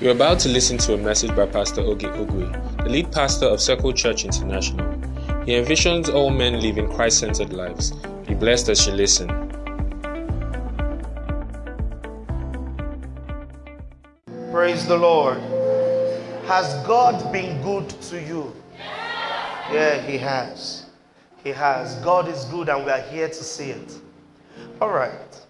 You're about to listen to a message by Pastor Oge Ogwe, the lead pastor of Circle Church International. He envisions all men living Christ centered lives. Be blessed as you listen. Praise the Lord. Has God been good to you? Yeah, He has. He has. God is good, and we are here to see it. All right.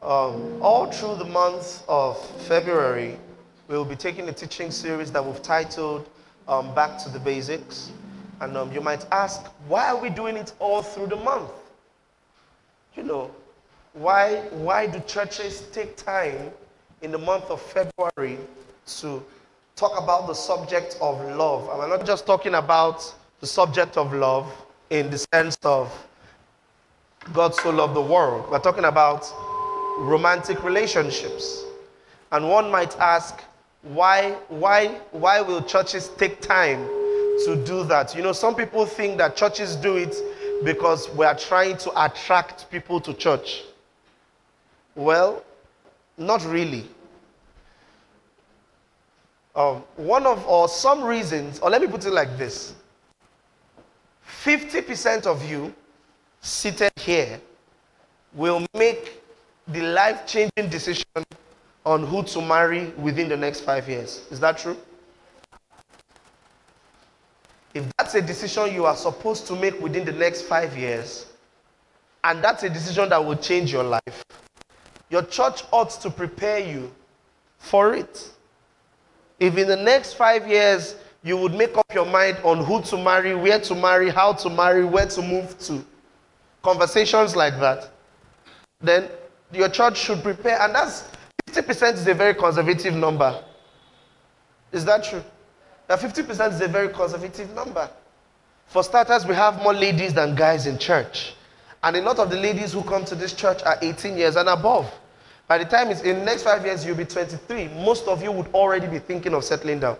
Um, all through the month of February, we will be taking a teaching series that we've titled um, Back to the Basics. And um, you might ask, why are we doing it all through the month? You know, why, why do churches take time in the month of February to talk about the subject of love? And we're not just talking about the subject of love in the sense of God so loved the world. We're talking about romantic relationships. And one might ask, why, why, why will churches take time to do that? You know, some people think that churches do it because we are trying to attract people to church. Well, not really. Um, one of, or some reasons, or let me put it like this 50% of you seated here will make the life changing decision on who to marry within the next five years. Is that true? If that's a decision you are supposed to make within the next five years, and that's a decision that will change your life, your church ought to prepare you for it. If in the next five years you would make up your mind on who to marry, where to marry, how to marry, where to move to, conversations like that, then your church should prepare. And that's 50% is a very conservative number. Is that true? That 50% is a very conservative number. For starters, we have more ladies than guys in church. And a lot of the ladies who come to this church are 18 years and above. By the time it's in the next five years, you'll be 23. Most of you would already be thinking of settling down.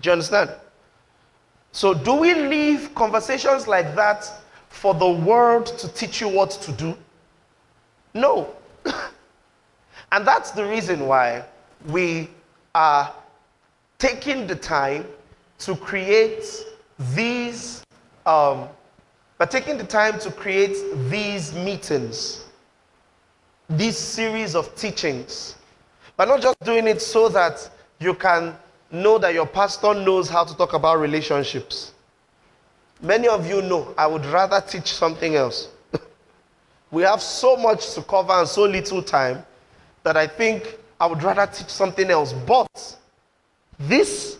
Do you understand? So, do we leave conversations like that for the world to teach you what to do? No. and that's the reason why we are taking the time to create these, um, but taking the time to create these meetings, this series of teachings. But not just doing it so that you can know that your pastor knows how to talk about relationships. Many of you know I would rather teach something else. we have so much to cover and so little time that I think I would rather teach something else. But this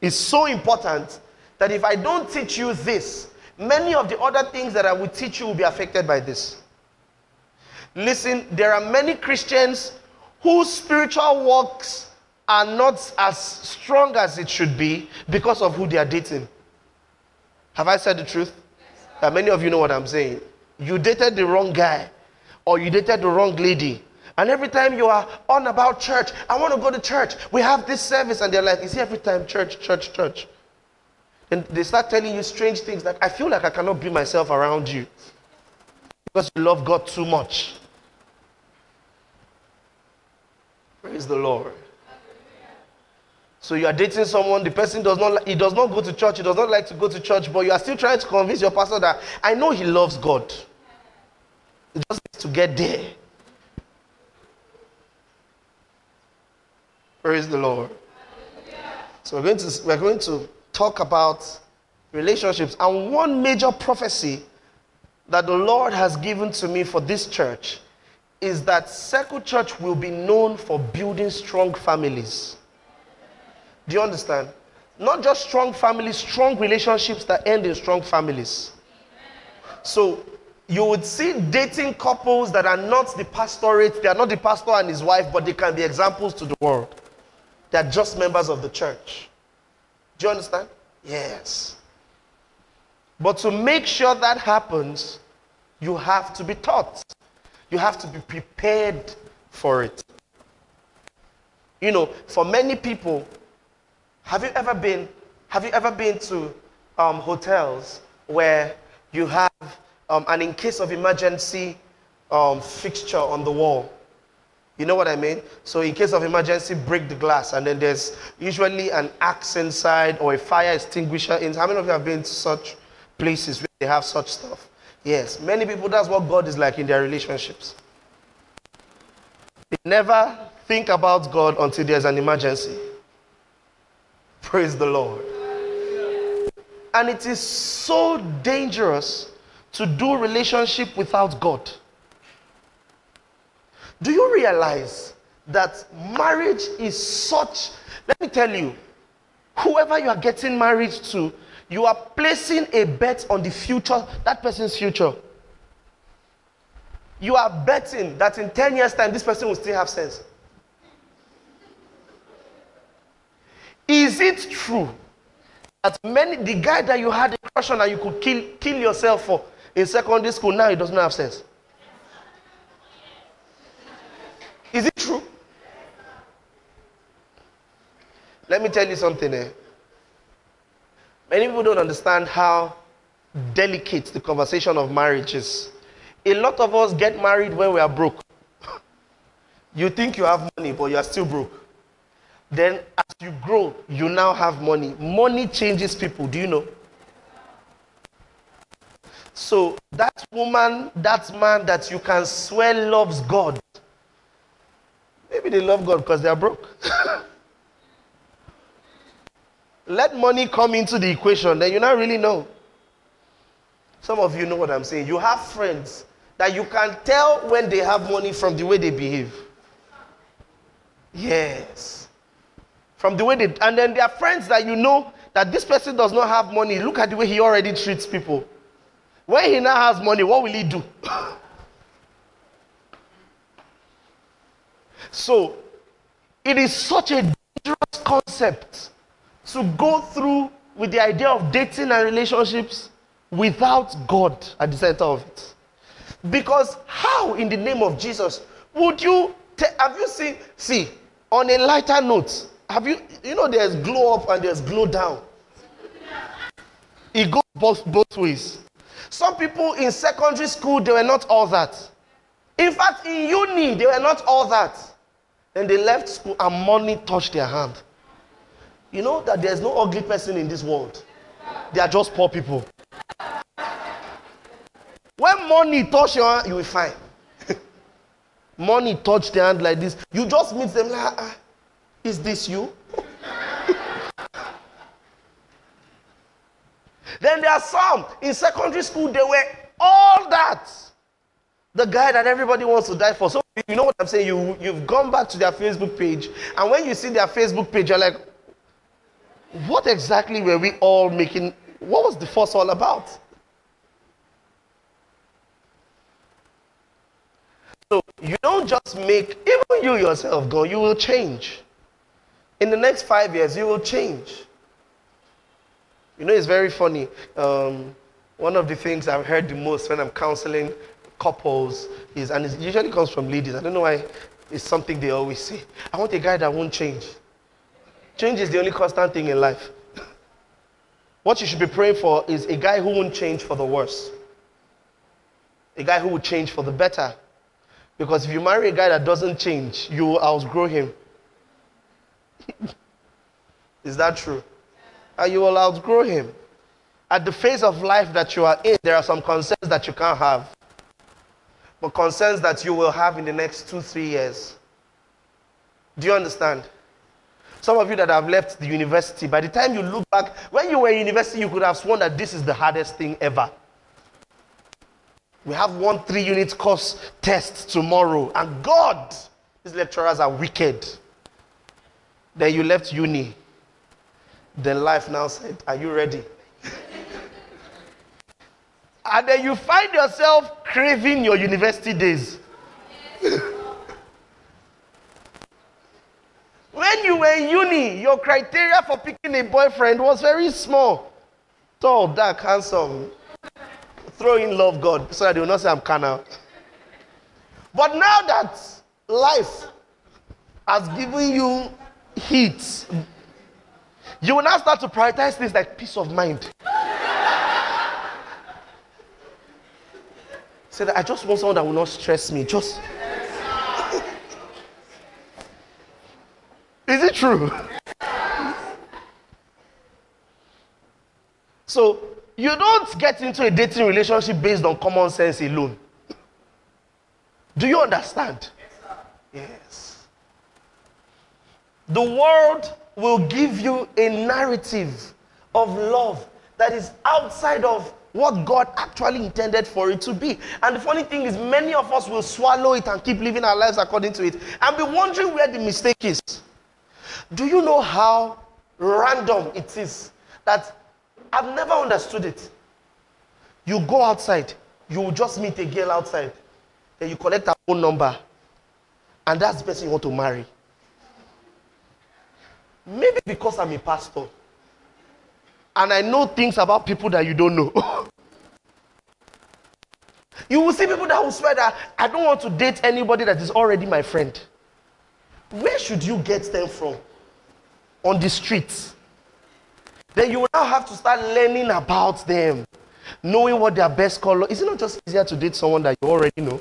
is so important that if I don't teach you this, many of the other things that I will teach you will be affected by this. Listen, there are many Christians whose spiritual walks are not as strong as it should be because of who they are dating. Have I said the truth? That many of you know what I'm saying. You dated the wrong guy or you dated the wrong lady. And every time you are on about church, I want to go to church. We have this service. And they're like, is it every time church, church, church? And they start telling you strange things like, I feel like I cannot be myself around you because you love God too much. Praise the Lord. So you are dating someone, the person does not he does not go to church, he does not like to go to church, but you are still trying to convince your pastor that I know he loves God. He just needs to get there. Praise the Lord. So we're going to we're going to talk about relationships and one major prophecy that the Lord has given to me for this church is that Circle Church will be known for building strong families. Do you understand? Not just strong families, strong relationships that end in strong families. So you would see dating couples that are not the pastorate, they are not the pastor and his wife, but they can be examples to the world. They are just members of the church. Do you understand? Yes. But to make sure that happens, you have to be taught. You have to be prepared for it. You know, for many people, have you ever been, have you ever been to um, hotels where you have um, an in case of emergency um, fixture on the wall? You know what I mean? So, in case of emergency, break the glass, and then there's usually an axe inside or a fire extinguisher. In how many of you have been to such places where they have such stuff? Yes, many people. That's what God is like in their relationships. They never think about God until there's an emergency. Praise the Lord. And it is so dangerous to do relationship without God. Do you realize that marriage is such, let me tell you, whoever you are getting married to, you are placing a bet on the future, that person's future. You are betting that in 10 years' time, this person will still have sense. Is it true that many, the guy that you had a crush on that you could kill, kill yourself for in secondary school, now he doesn't have sense? Is it true? Let me tell you something. Eh? Many people don't understand how delicate the conversation of marriage is. A lot of us get married when we are broke. you think you have money, but you are still broke. Then, as you grow, you now have money. Money changes people. Do you know? So, that woman, that man that you can swear loves God, maybe they love God because they are broke. Let money come into the equation, then you not really know. Some of you know what I'm saying. You have friends that you can tell when they have money from the way they behave. Yes. From the way they, and then there are friends that you know that this person does not have money. Look at the way he already treats people. When he now has money, what will he do? so, it is such a dangerous concept to go through with the idea of dating and relationships without God at the center of it. Because how, in the name of Jesus, would you te- have you seen? See, on a lighter note, have you you know there's glow up and there's glow down. It goes both both ways. Some people in secondary school they were not all that. In fact, in uni they were not all that. Then they left school and money touched their hand. You know that there's no ugly person in this world. They are just poor people. When money touch your hand, you will find. money touch their hand like this. You just meet them like, ah, is this you? then there are some in secondary school, they were all that. The guy that everybody wants to die for. So you know what I'm saying? You, you've gone back to their Facebook page, and when you see their Facebook page, you're like, what exactly were we all making? What was the fuss all about? So you don't just make, even you yourself go, you will change. In the next five years, you will change. You know, it's very funny. Um, one of the things I've heard the most when I'm counseling couples is, and it usually comes from ladies, I don't know why it's something they always say. I want a guy that won't change. Change is the only constant thing in life. what you should be praying for is a guy who won't change for the worse, a guy who will change for the better. Because if you marry a guy that doesn't change, you will outgrow him. Is that true? And you will outgrow him. At the phase of life that you are in, there are some concerns that you can't have. But concerns that you will have in the next two, three years. Do you understand? Some of you that have left the university, by the time you look back, when you were in university, you could have sworn that this is the hardest thing ever. We have one three unit course test tomorrow, and God, these lecturers are wicked. Then you left uni. Then life now said, Are you ready? and then you find yourself craving your university days. when you were in uni, your criteria for picking a boyfriend was very small tall, dark, handsome. Throw in love God so that they will not say I'm carnal. But now that life has given you heat, you will now start to prioritize things like peace of mind. Say that I just want someone that will not stress me. Just Is it true? so you don't get into a dating relationship based on common sense alone. Do you understand? Yes. The world will give you a narrative of love that is outside of what God actually intended for it to be. And the funny thing is, many of us will swallow it and keep living our lives according to it and be wondering where the mistake is. Do you know how random it is that I've never understood it? You go outside, you will just meet a girl outside, then you collect her phone number, and that's the person you want to marry. Maybe because I'm a pastor and I know things about people that you don't know. you will see people that will swear that I don't want to date anybody that is already my friend. Where should you get them from? On the streets. Then you will now have to start learning about them, knowing what their best color is. It not just easier to date someone that you already know?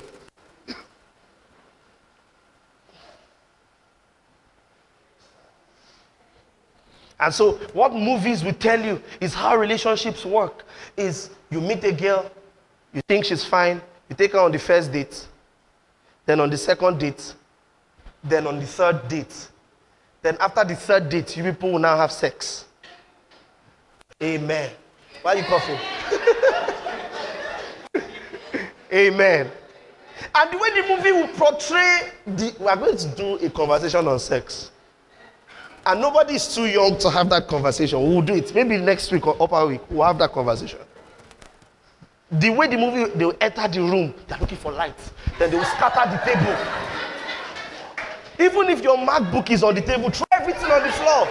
And so, what movies will tell you is how relationships work. Is you meet a girl, you think she's fine, you take her on the first date, then on the second date, then on the third date. Then after the third date, you people will now have sex. Amen. Why are you coughing? Amen. And the way the movie will portray the we are going to do a conversation on sex. And nobody is too young to have that conversation. We'll do it. Maybe next week or upper week, we'll have that conversation. The way the movie, they will enter the room, they're looking for lights. Then they will scatter the table. Even if your MacBook is on the table, throw everything on the floor.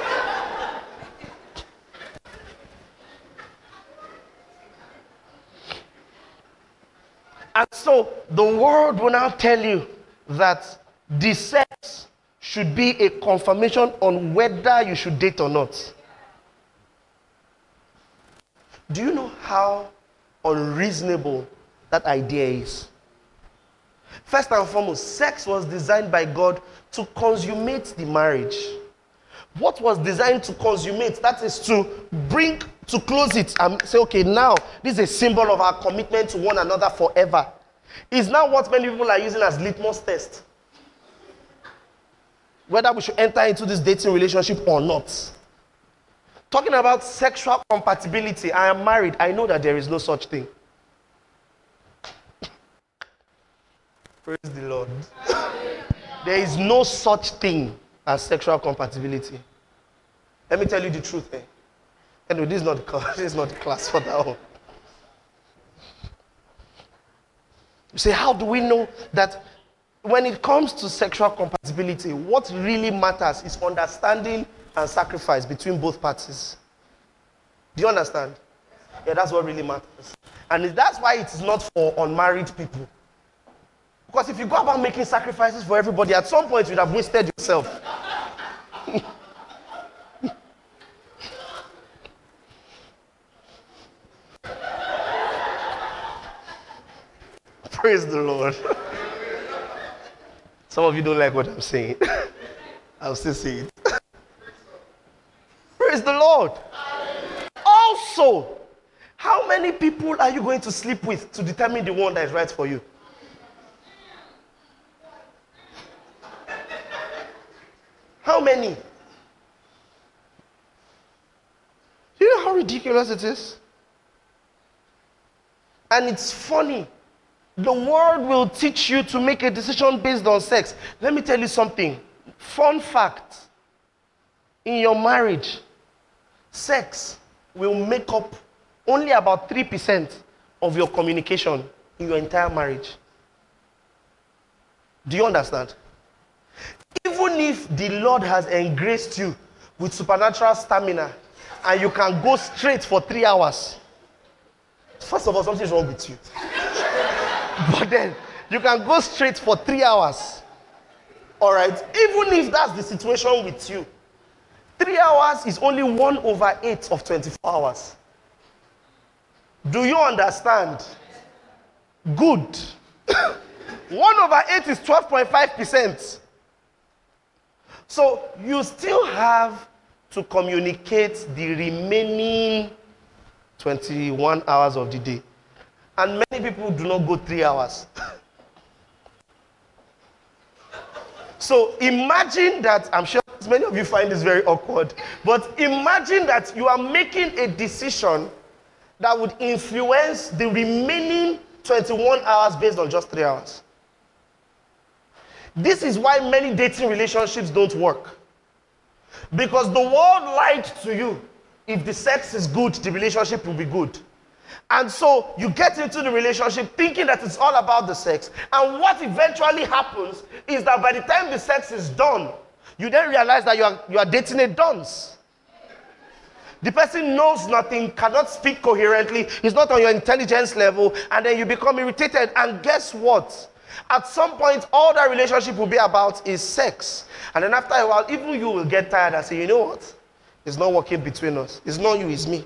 And so the world will now tell you that the sex should be a confirmation on whether you should date or not. Do you know how unreasonable that idea is? First and foremost, sex was designed by God to consummate the marriage. What was designed to consummate, that is to bring to close it and say, okay, now this is a symbol of our commitment to one another forever. Is now what many people are using as litmus test whether we should enter into this dating relationship or not. Talking about sexual compatibility, I am married. I know that there is no such thing. Praise the Lord. there is no such thing as sexual compatibility. Let me tell you the truth. Eh? Anyway, this is not class, this is not the class for that one. You say, how do we know that when it comes to sexual compatibility, what really matters is understanding and sacrifice between both parties. Do you understand? Yeah, that's what really matters. And that's why it is not for unmarried people. Because if you go about making sacrifices for everybody, at some point you'd have wasted yourself. Praise the Lord. Some of you don't like what I'm saying. I'll still say it. Praise the Lord. Also, how many people are you going to sleep with to determine the one that is right for you? How many? Do you know how ridiculous it is? And it's funny the world will teach you to make a decision based on sex. Let me tell you something. Fun fact in your marriage, sex will make up only about 3% of your communication in your entire marriage. Do you understand? Even if the Lord has engraced you with supernatural stamina and you can go straight for three hours, first of all, something's wrong with you. But then you can go straight for three hours. All right? Even if that's the situation with you, three hours is only one over eight of 24 hours. Do you understand? Good. one over eight is 12.5%. So you still have to communicate the remaining 21 hours of the day. And many people do not go three hours. so imagine that, I'm sure many of you find this very awkward, but imagine that you are making a decision that would influence the remaining 21 hours based on just three hours. This is why many dating relationships don't work. Because the world lied to you. If the sex is good, the relationship will be good. And so you get into the relationship thinking that it's all about the sex. And what eventually happens is that by the time the sex is done, you then realize that you are, you are dating a dunce. The person knows nothing, cannot speak coherently, is not on your intelligence level, and then you become irritated. And guess what? At some point, all that relationship will be about is sex. And then after a while, even you will get tired and say, you know what? It's not working between us. It's not you, it's me.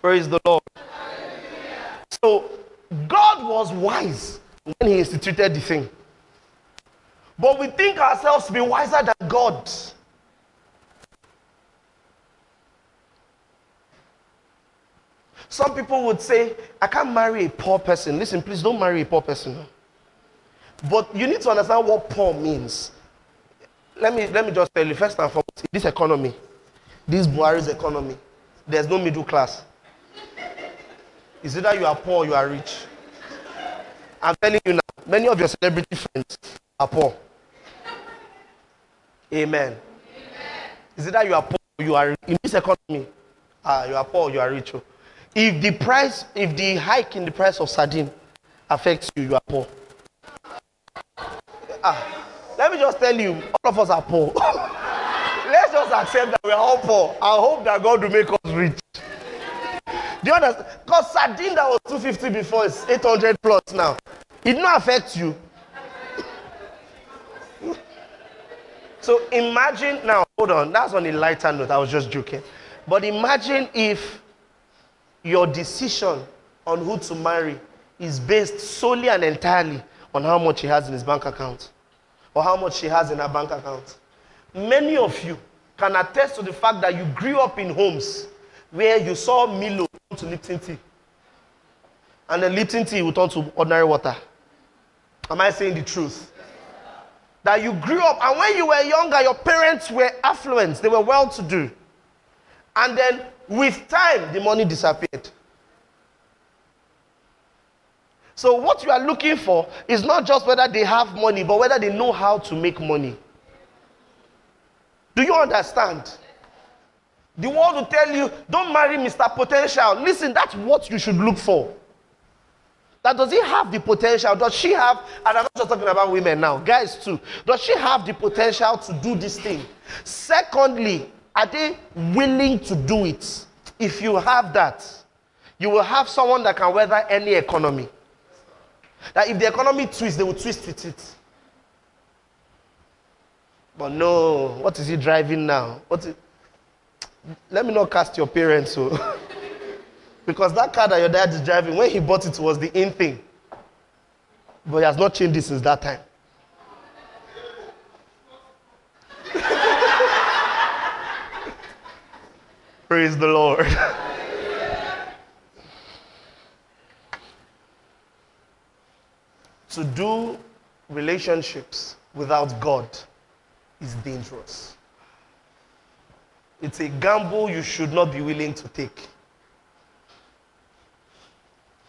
Praise the Lord. So, God was wise when He instituted the thing. But we think ourselves to be wiser than God. Some people would say, I can't marry a poor person. Listen, please don't marry a poor person. But you need to understand what poor means. Let me, let me just tell you, first and foremost, this economy, this Buhari's economy, there's no middle class. It's either you are poor or you are rich. I'm telling you now, many of your celebrity friends are poor. Amen. Amen. It's either you are poor or you are in this economy. Ah, you are poor or you are rich. Oh. If the price, if the hike in the price of sardine affects you, you are poor. Ah, let me just tell you, all of us are poor. Let's just accept that we are all poor. I hope that God will make us rich. You understand? Because sardine that was 250 before is 800 plus now. It not affect you. so imagine now, hold on, that's on a lighter note. I was just joking. But imagine if your decision on who to marry is based solely and entirely on how much he has in his bank account or how much she has in her bank account. Many of you can attest to the fact that you grew up in homes where you saw Milo to Lipton tea. And then Lipton tea will turn to ordinary water. Am I saying the truth? That you grew up, and when you were younger, your parents were affluent, they were well to do. And then with time, the money disappeared. So, what you are looking for is not just whether they have money, but whether they know how to make money. Do you understand? The world will tell you, don't marry Mr. Potential. Listen, that's what you should look for. That does he have the potential? Does she have, and I'm not just talking about women now, guys too. Does she have the potential to do this thing? Secondly, are they willing to do it? If you have that, you will have someone that can weather any economy. That if the economy twists, they will twist with it. But no, what is he driving now? What is, let me not cast your parents. Oh. So. because that car that your dad is driving, when he bought it, was the in thing. But he has not changed it since that time. Praise the Lord. to do relationships without God is dangerous. It's a gamble you should not be willing to take.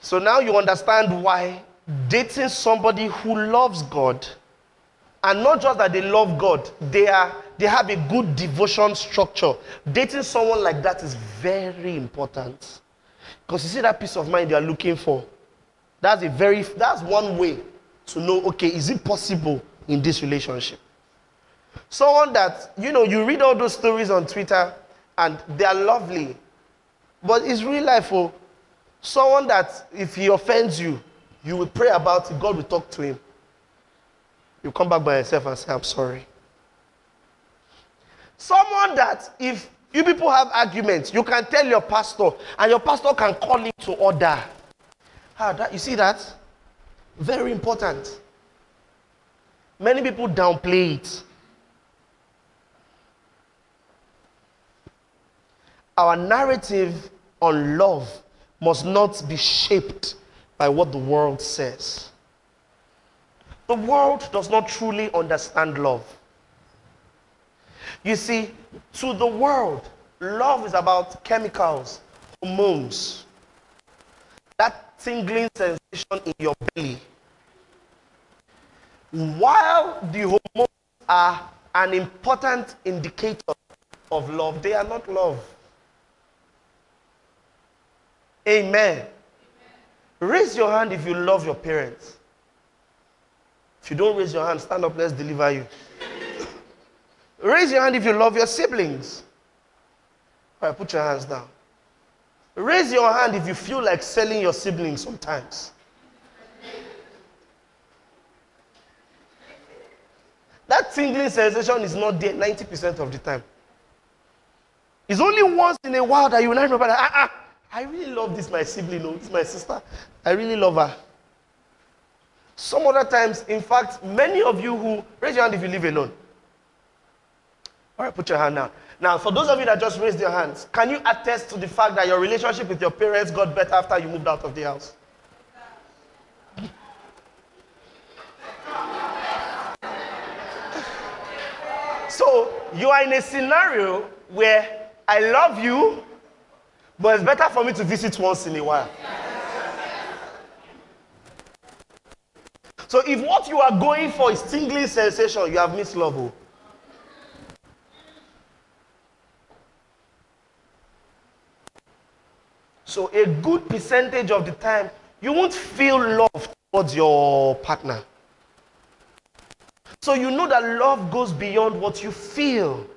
So now you understand why dating somebody who loves God, and not just that they love God, they, are, they have a good devotion structure. Dating someone like that is very important. Because you see that peace of mind they are looking for. That's a very that's one way to know, okay, is it possible in this relationship? Someone that, you know, you read all those stories on Twitter and they are lovely. But it's real life, oh. Someone that if he offends you, you will pray about it, God will talk to him. You come back by yourself and say, I'm sorry. Someone that if you people have arguments, you can tell your pastor, and your pastor can call him to order. Ah, that, you see that? Very important. Many people downplay it. Our narrative on love must not be shaped by what the world says. The world does not truly understand love. You see, to the world, love is about chemicals, hormones, that tingling sensation in your belly. While the hormones are an important indicator of love, they are not love. Amen. Raise your hand if you love your parents. If you don't raise your hand, stand up, let's deliver you. raise your hand if you love your siblings. All right, put your hands down. Raise your hand if you feel like selling your siblings sometimes. That tingling sensation is not there 90% of the time. It's only once in a while that you now remember that, ah, ah, I really love this, my sibling, no, oh, this my sister. I really love her. Some other times, in fact, many of you who raise your hand if you live alone. All right, put your hand down. Now, for those of you that just raised your hands, can you attest to the fact that your relationship with your parents got better after you moved out of the house? so, you are in a scenario where I love you, but it's better for me to visit once in a while. So if what you are going for is tingling sensation, you have missed love. Oh. So a good percentage of the time, you won't feel love towards your partner. So you know that love goes beyond what you feel.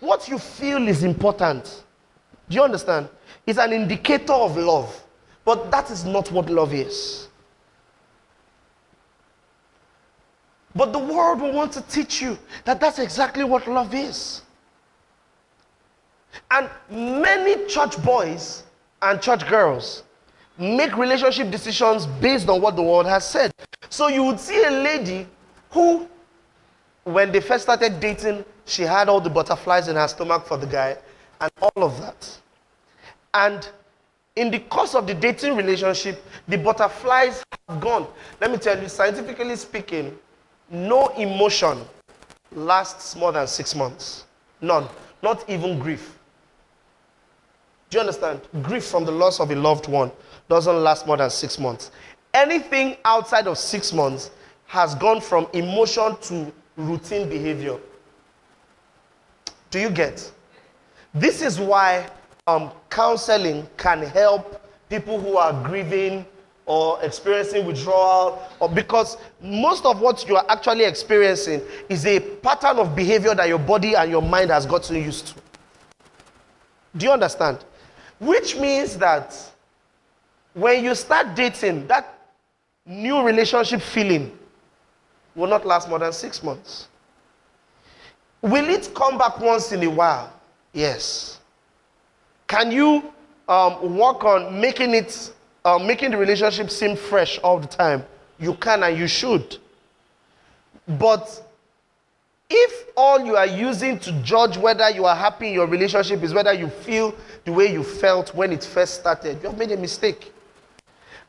What you feel is important. Do you understand? It's an indicator of love. But that is not what love is. But the world will want to teach you that that's exactly what love is. And many church boys and church girls make relationship decisions based on what the world has said. So you would see a lady who, when they first started dating, she had all the butterflies in her stomach for the guy and all of that. And in the course of the dating relationship, the butterflies have gone. Let me tell you, scientifically speaking, no emotion lasts more than six months. None. Not even grief. Do you understand? Grief from the loss of a loved one doesn't last more than six months. Anything outside of six months has gone from emotion to routine behavior. Do you get? This is why um, counseling can help people who are grieving or experiencing withdrawal, or because most of what you are actually experiencing is a pattern of behavior that your body and your mind has gotten used to. Do you understand? Which means that when you start dating, that new relationship feeling will not last more than six months. Will it come back once in a while? Yes. Can you um, work on making it, uh, making the relationship seem fresh all the time? You can and you should. But if all you are using to judge whether you are happy in your relationship is whether you feel the way you felt when it first started, you have made a mistake.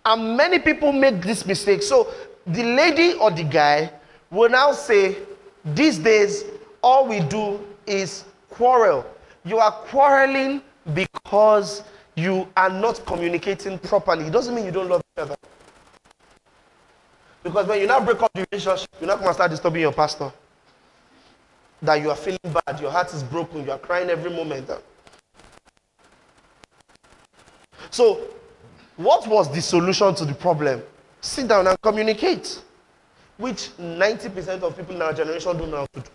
And many people make this mistake. So the lady or the guy will now say, These days, all we do is quarrel. You are quarreling because you are not communicating properly. It doesn't mean you don't love each other. Because when you now break up the relationship, you're not going to start disturbing your pastor. That you are feeling bad, your heart is broken, you are crying every moment. So, what was the solution to the problem? Sit down and communicate, which 90% of people in our generation don't know how to do.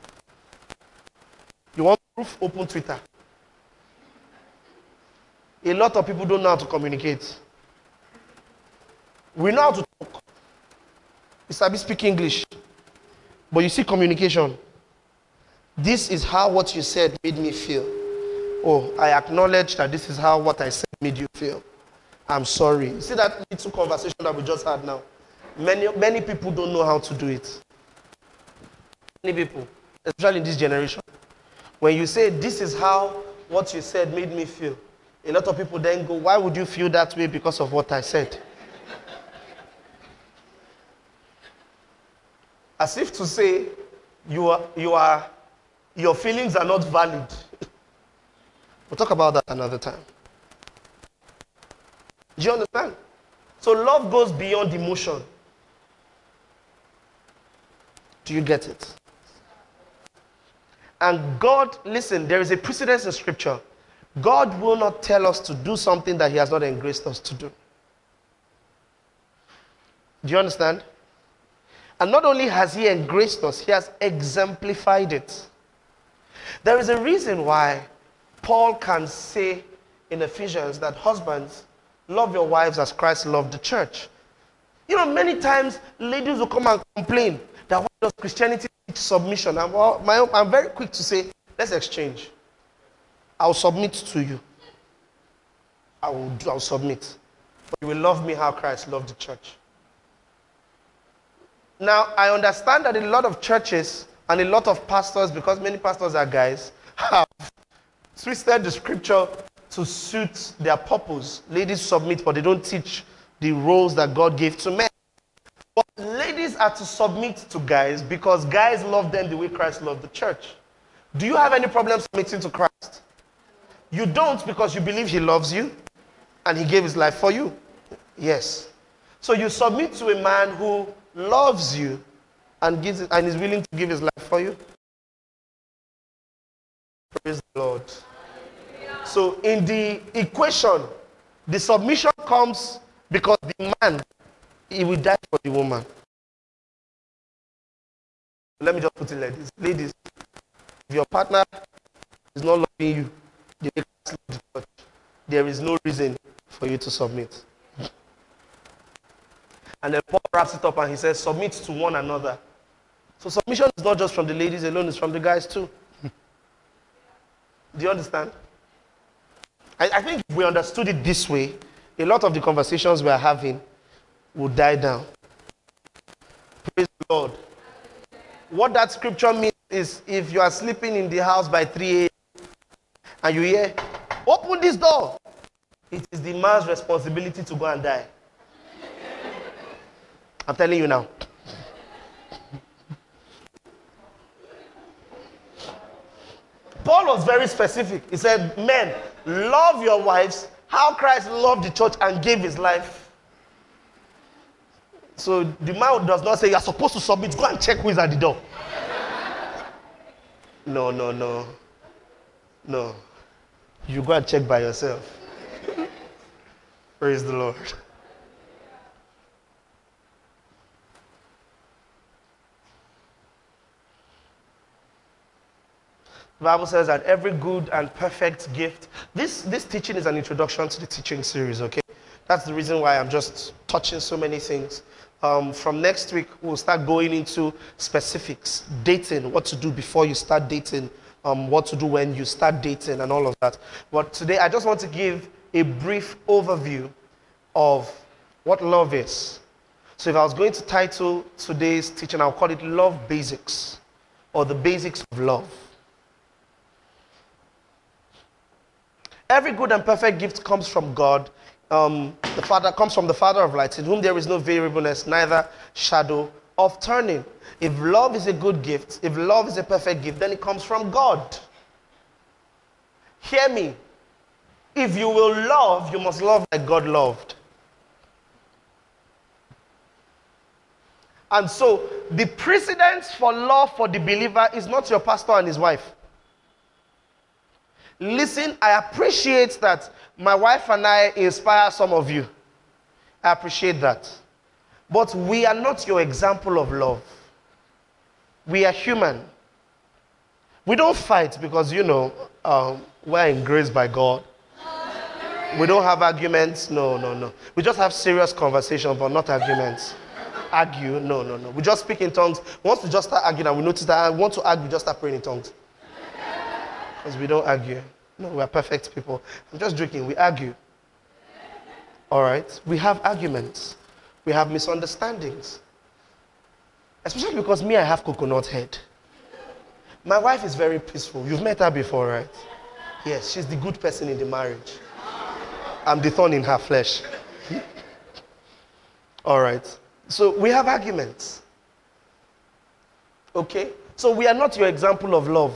You want proof? Open Twitter. A lot of people don't know how to communicate. We know how to talk. You sabi speak English. But you see communication. This is how what you said made me feel. Oh, I acknowledge that this is how what I said made you feel. I'm sorry. You see that little conversation that we just had now? Many, many people don't know how to do it. Many people, especially in this generation. When you say, This is how what you said made me feel, a lot of people then go, Why would you feel that way because of what I said? As if to say, you are, you are, your feelings are not valid. we'll talk about that another time. Do you understand? So love goes beyond emotion. Do you get it? And God, listen, there is a precedence in Scripture. God will not tell us to do something that He has not engraced us to do. Do you understand? And not only has He engraced us, He has exemplified it. There is a reason why Paul can say in Ephesians that husbands, love your wives as Christ loved the church. You know, many times ladies will come and complain that why does Christianity teach submission? I'm, well, my, I'm very quick to say, let's exchange. I'll submit to you. I will, I'll submit. But you will love me how Christ loved the church. Now, I understand that a lot of churches and a lot of pastors, because many pastors are guys, have twisted the scripture to suit their purpose. Ladies submit, but they don't teach the roles that God gave to men. But ladies are to submit to guys because guys love them the way Christ loved the church. Do you have any problem submitting to Christ? You don't because you believe He loves you and He gave His life for you. Yes. So you submit to a man who loves you and, gives, and is willing to give his life for you. Praise the Lord. So, in the equation, the submission comes because the man, he will die for the woman. Let me just put it like this. Ladies, if your partner is not loving you, there is no reason for you to submit. And then Paul wraps it up and he says, Submit to one another. So submission is not just from the ladies alone, it's from the guys too. Do you understand? I, I, think if we understood it this way, a lot of the conversations we are having would die down. Praise the Lord. What that scripture means is if you are sleeping in the house by 3 a.m. and you hear, Open this door, it is the man's responsibility to go and die. I'm telling you now. Paul was very specific. He said, Men, love your wives how Christ loved the church and gave his life. So the man does not say, You're supposed to submit. Go and check who is at the door. no, no, no. No. You go and check by yourself. Praise the Lord. The Bible says that every good and perfect gift. This, this teaching is an introduction to the teaching series, okay? That's the reason why I'm just touching so many things. Um, from next week, we'll start going into specifics, dating, what to do before you start dating, um, what to do when you start dating, and all of that. But today, I just want to give a brief overview of what love is. So, if I was going to title today's teaching, I'll call it Love Basics or the Basics of Love. Every good and perfect gift comes from God. Um, the Father comes from the Father of lights, in whom there is no variableness, neither shadow of turning. If love is a good gift, if love is a perfect gift, then it comes from God. Hear me. If you will love, you must love like God loved. And so, the precedence for love for the believer is not your pastor and his wife. Listen, I appreciate that my wife and I inspire some of you. I appreciate that. But we are not your example of love. We are human. We don't fight because, you know, um, we're in grace by God. We don't have arguments. No, no, no. We just have serious conversations, but not arguments. Argue? No, no, no. We just speak in tongues. Once we just start arguing and we notice that I want to argue, just start praying in tongues. Because we don't argue. No, we are perfect people. I'm just joking. We argue. All right? We have arguments, we have misunderstandings. Especially because me, I have coconut head. My wife is very peaceful. You've met her before, right? Yes, she's the good person in the marriage. I'm the thorn in her flesh. All right. So we have arguments. Okay? So we are not your example of love.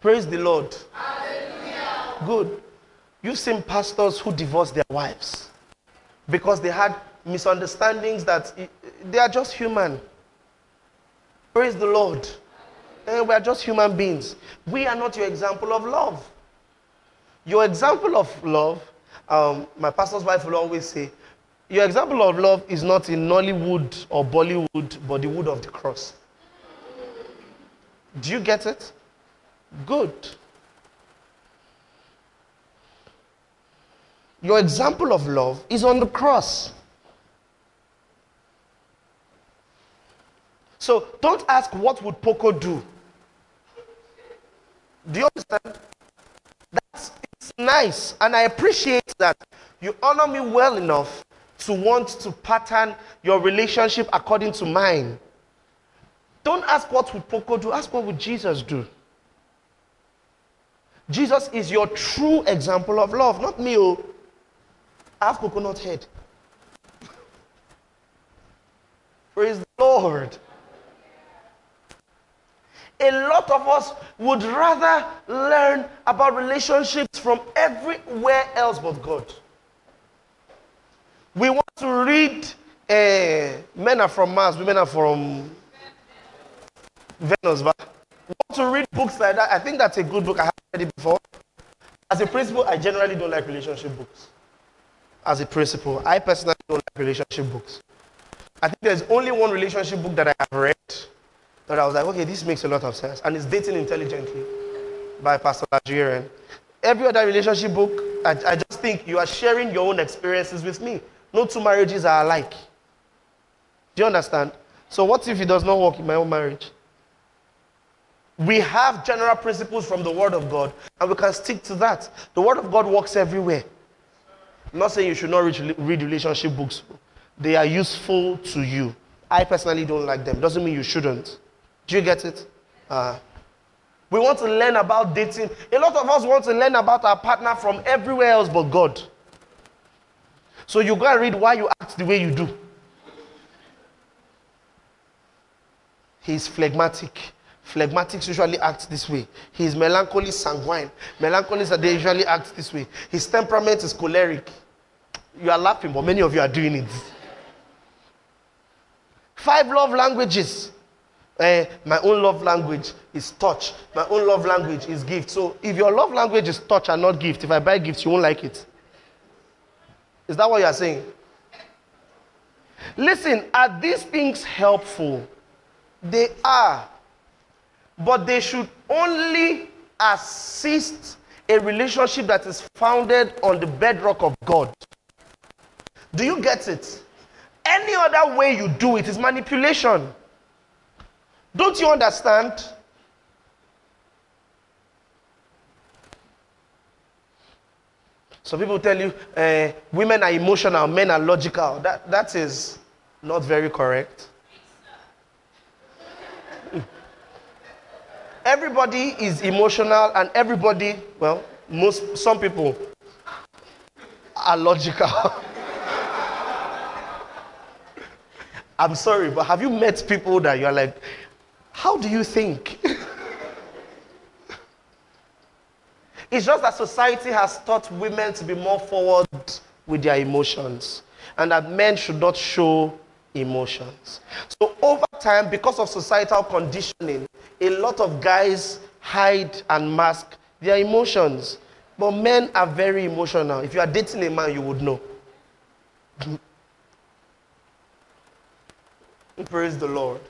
Praise the Lord. Hallelujah. Good. You've seen pastors who divorce their wives because they had misunderstandings that they are just human. Praise the Lord. And eh, we are just human beings. We are not your example of love. Your example of love, um, my pastor's wife will always say, your example of love is not in Nollywood or Bollywood, but the wood of the cross. Do you get it? Good. Your example of love is on the cross. So don't ask what would Poco do. Do you understand? That's it's nice, and I appreciate that you honor me well enough to want to pattern your relationship according to mine. Don't ask what would Poco do, ask what would Jesus do. Jesus is your true example of love, not me. Oh. I have coconut head. Praise the Lord. A lot of us would rather learn about relationships from everywhere else but God. We want to read uh, Men Are From Mars, Women Are From Venus. But want to read books like that. I think that's a good book. I have read it before. As a principle, I generally don't like relationship books. As a principle, I personally don't like relationship books. I think there's only one relationship book that I have read that I was like, okay, this makes a lot of sense. And it's Dating Intelligently by Pastor Nigerian. Every other relationship book, I, I just think you are sharing your own experiences with me. No two marriages are alike. Do you understand? So, what if it does not work in my own marriage? We have general principles from the Word of God, and we can stick to that. The Word of God works everywhere. I'm not saying you should not read, relationship books, they are useful to you. I personally don't like them. Doesn't mean you shouldn't. Do you get it? Uh, we want to learn about dating. A lot of us want to learn about our partner from everywhere else but God. So you go and read why you act the way you do. He's phlegmatic. Phlegmatics usually act this way. He's melancholy sanguine. Melancholists they usually act this way. His temperament is choleric. You are laughing, but many of you are doing it. Five love languages. Uh, my own love language is touch. My own love language is gift. So if your love language is touch and not gift, if I buy gifts, you won't like it. Is that what you are saying? Listen, are these things helpful? They are. But they should only assist a relationship that is founded on the bedrock of God. Do you get it? Any other way you do it is manipulation. Don't you understand? Some people tell you uh, women are emotional, men are logical. That, that is not very correct. everybody is emotional, and everybody, well, most, some people are logical. I'm sorry, but have you met people that you're like, how do you think? It's just that society has taught women to be more forward with their emotions and that men should not show emotions. So, over time, because of societal conditioning, a lot of guys hide and mask their emotions. But men are very emotional. If you are dating a man, you would know. Praise the Lord.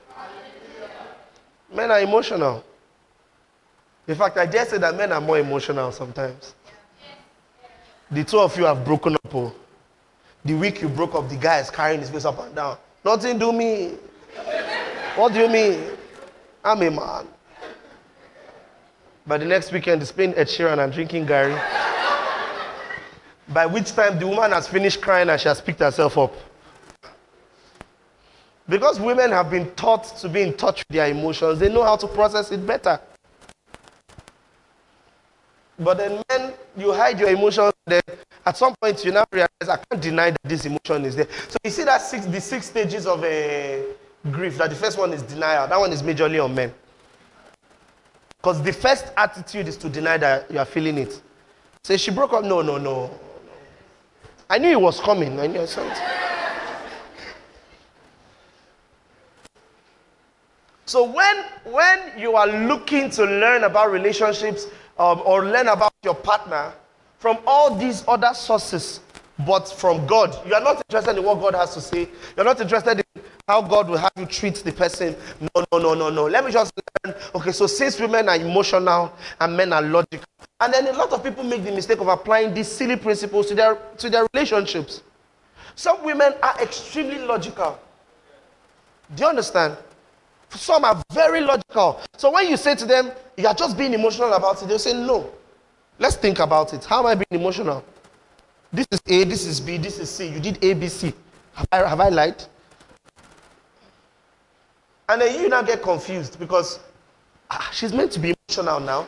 Men are emotional. In fact, I dare say that men are more emotional sometimes. The two of you have broken up. Oh. The week you broke up, the guy is carrying his face up and down. Nothing do me. What do you mean? I'm a man. By the next weekend, he's playing Ed Sheeran and drinking garri. by which time the woman has finished crying and she has picked herself up. Because women have been taught to be in touch with their emotions, they know how to process it better. But then, men, you hide your emotions, then at some point you now realize I can't deny that this emotion is there. So you see that six, the six stages of a uh, grief. That the first one is denial. That one is majorly on men. Because the first attitude is to deny that you are feeling it. Say she broke up. No, no, no. I knew it was coming. I knew it. So when when you are looking to learn about relationships um, or learn about your partner from all these other sources, but from God, you are not interested in what God has to say. You're not interested in how God will have you treat the person. No, no, no, no, no. Let me just learn. Okay, so since women are emotional and men are logical, and then a lot of people make the mistake of applying these silly principles to their to their relationships. Some women are extremely logical. Do you understand? Some are very logical. So when you say to them, you are just being emotional about it, they'll say, no. Let's think about it. How am I being emotional? This is A, this is B, this is C. You did A, B, C. Have I, have I lied? And then you now get confused because ah, she's meant to be emotional now.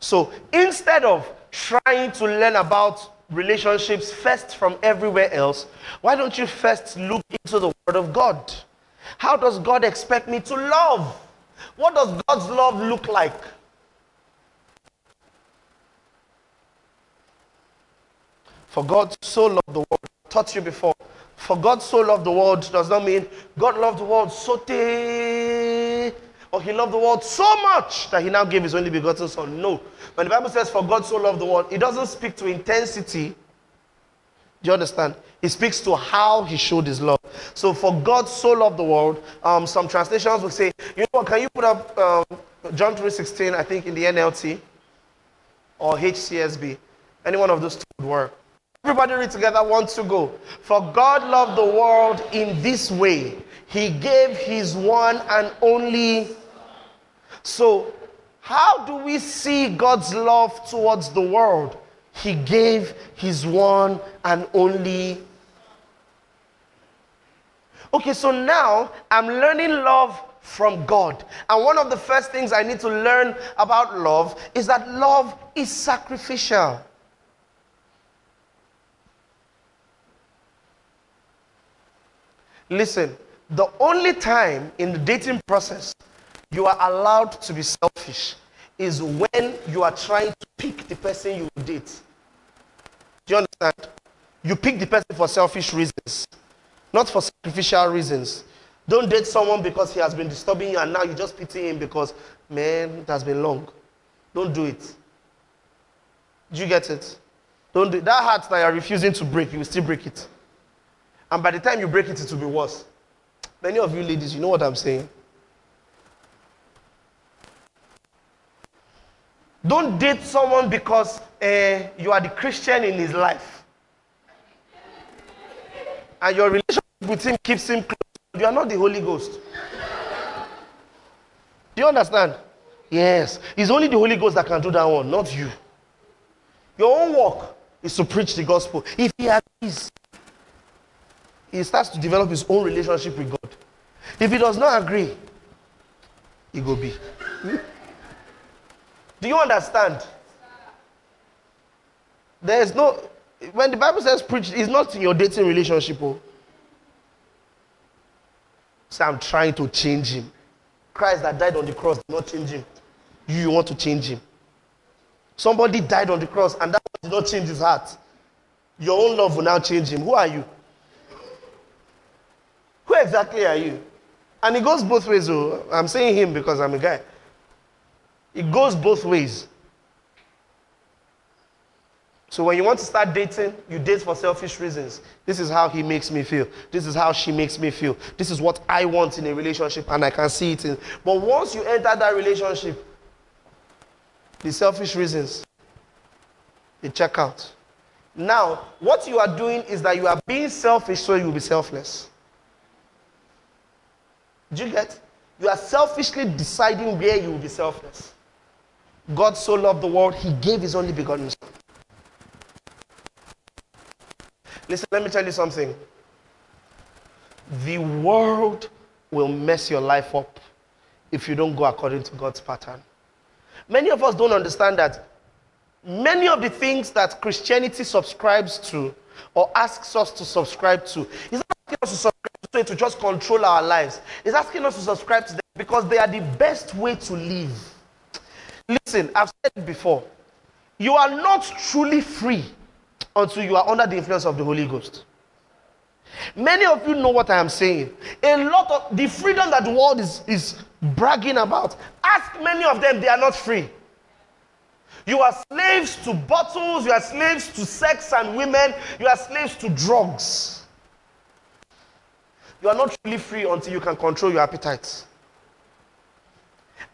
So instead of trying to learn about relationships first from everywhere else, why don't you first look into the Word of God? How does God expect me to love? What does God's love look like? For God so loved the world, I taught you before. For God so loved the world does not mean God loved the world so or he loved the world so much that he now gave his only begotten son. No. When the Bible says, For God so loved the world, it doesn't speak to intensity. Do you understand? It speaks to how he showed his love. So, for God so loved the world, um, some translations will say, you know what, can you put up um, John 3.16, I think, in the NLT or HCSB? Any one of those two would work. Everybody read together, one to go. For God loved the world in this way. He gave his one and only. So, how do we see God's love towards the world? He gave his one and only. Okay, so now I'm learning love from God. And one of the first things I need to learn about love is that love is sacrificial. Listen, the only time in the dating process you are allowed to be selfish is when you are trying to pick the person you date. Do you understand? You pick the person for selfish reasons, not for sacrificial reasons. Don't date someone because he has been disturbing you and now you just pity him because, man, it has been long. Don't do it. Do you get it? Don't do. That heart that you're refusing to break, you will still break it. And by the time you break it, it will be worse. Many of you ladies, you know what I'm saying. Don't date someone because uh, you are the Christian in his life. And your relationship with him keeps him close. You are not the Holy Ghost. Do you understand? Yes. It's only the Holy Ghost that can do that one, not you. Your own work is to preach the gospel. If he agrees, he starts to develop his own relationship with God. If he does not agree, he go be. Do you understand? There is no when the Bible says preach, it's not in your dating relationship. Oh. Say, I'm trying to change him. Christ that died on the cross did not change him. You want to change him. Somebody died on the cross and that did not change his heart. Your own love will now change him. Who are you? Who exactly are you? And it goes both ways. Oh. I'm saying him because I'm a guy. It goes both ways. So when you want to start dating, you date for selfish reasons. This is how he makes me feel. This is how she makes me feel. This is what I want in a relationship, and I can see it in. But once you enter that relationship, the selfish reasons, they check out. Now, what you are doing is that you are being selfish so you will be selfless. Do you get? You are selfishly deciding where you will be selfless. God so loved the world, he gave his only begotten son. Listen, let me tell you something. The world will mess your life up if you don't go according to God's pattern. Many of us don't understand that many of the things that Christianity subscribes to or asks us to subscribe to is asking us to subscribe to, to just control our lives. It's asking us to subscribe to them because they are the best way to live. Listen, I've said it before. You are not truly free until you are under the influence of the Holy Ghost. Many of you know what I am saying. A lot of the freedom that the world is, is bragging about, ask many of them, they are not free. You are slaves to bottles, you are slaves to sex and women, you are slaves to drugs. You are not truly free until you can control your appetites.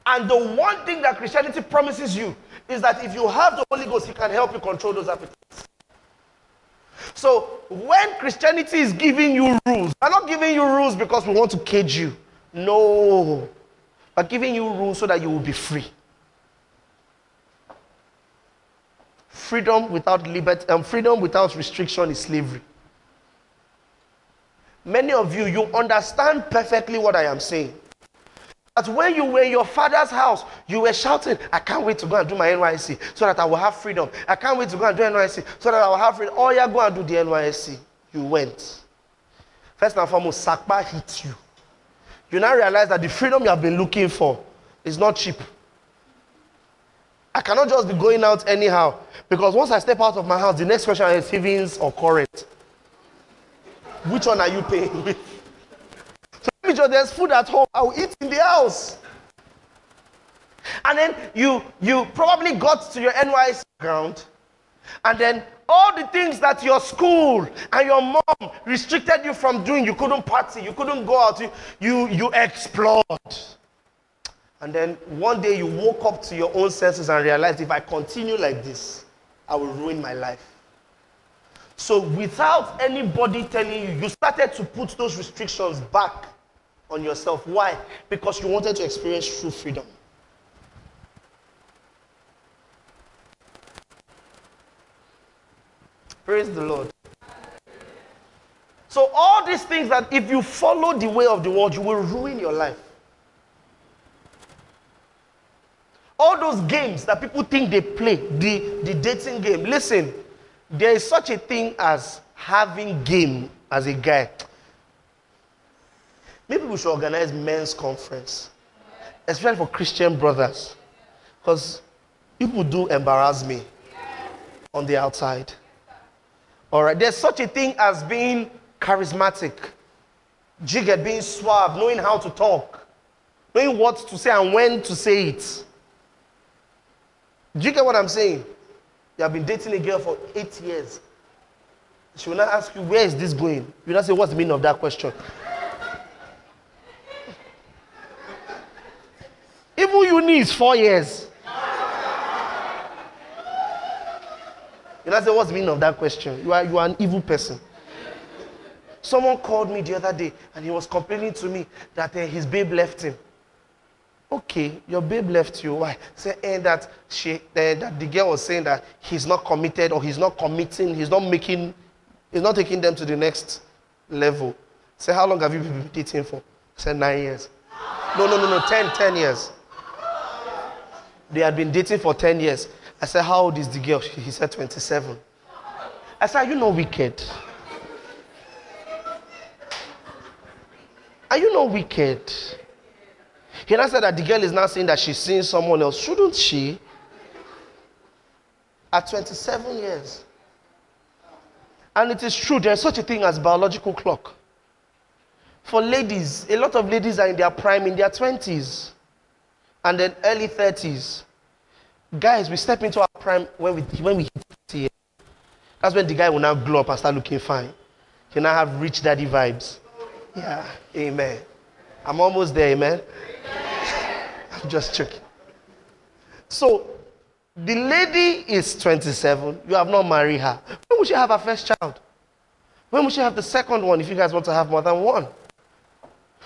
And the one thing that Christianity promises you is that if you have the Holy Ghost, He can help you control those appetites. So when Christianity is giving you rules, we're not giving you rules because we want to cage you. No. We're giving you rules so that you will be free. Freedom without liberty and um, freedom without restriction is slavery. Many of you, you understand perfectly what I am saying. That when you were in your father's house, you were shouting, I can't wait to go and do my NYSC so that I will have freedom. I can't wait to go and do NYSC so that I will have freedom. Oh, yeah, go and do the NYSC. You went. First and foremost, sapa hit you. You now realize that the freedom you have been looking for is not cheap. I cannot just be going out anyhow because once I step out of my house, the next question is savings or current. Which one are you paying with? So there's food at home. I will eat in the house. And then you you probably got to your NYSC ground, and then all the things that your school and your mom restricted you from doing, you couldn't party, you couldn't go out, you you, you explored. And then one day you woke up to your own senses and realized if I continue like this, I will ruin my life. So, without anybody telling you, you started to put those restrictions back on yourself. Why? Because you wanted to experience true freedom. Praise the Lord. So, all these things that if you follow the way of the world, you will ruin your life. All those games that people think they play, the, the dating game. Listen, there is such a thing as having game as a guy. Maybe we should organize men's conference, especially for Christian brothers, because people do embarrass me on the outside. All right, there's such a thing as being charismatic, jigger, being suave, knowing how to talk, knowing what to say and when to say it. Do you get what I'm saying? You have been dating a girl for eight years. She will not ask you, Where is this going? You will not say, What's the meaning of that question? Even uni is four years. You know, say, what's the meaning of that question? You are, you are an evil person. Someone called me the other day and he was complaining to me that uh, his babe left him. Okay, your babe left you. Why? Say eh, that she, uh, that the girl was saying that he's not committed or he's not committing, he's not making, he's not taking them to the next level. Say, how long have you been dating for? Say nine years. No, no, no, no, ten, ten years. They had been dating for 10 years. I said, How old is the girl? He said, 27. I said, Are you not wicked? Are you not wicked? He now said that the girl is now saying that she's seeing someone else. Shouldn't she? At 27 years. And it is true, there's such a thing as biological clock. For ladies, a lot of ladies are in their prime in their 20s and then early 30s. Guys, we step into our prime when we, when we hit 30 years. That's when the guy will now glow up and start looking fine. He now have rich daddy vibes. Yeah, amen. I'm almost there, amen. I'm just checking. So, the lady is 27. You have not married her. When will she have her first child? When will she have the second one if you guys want to have more than one?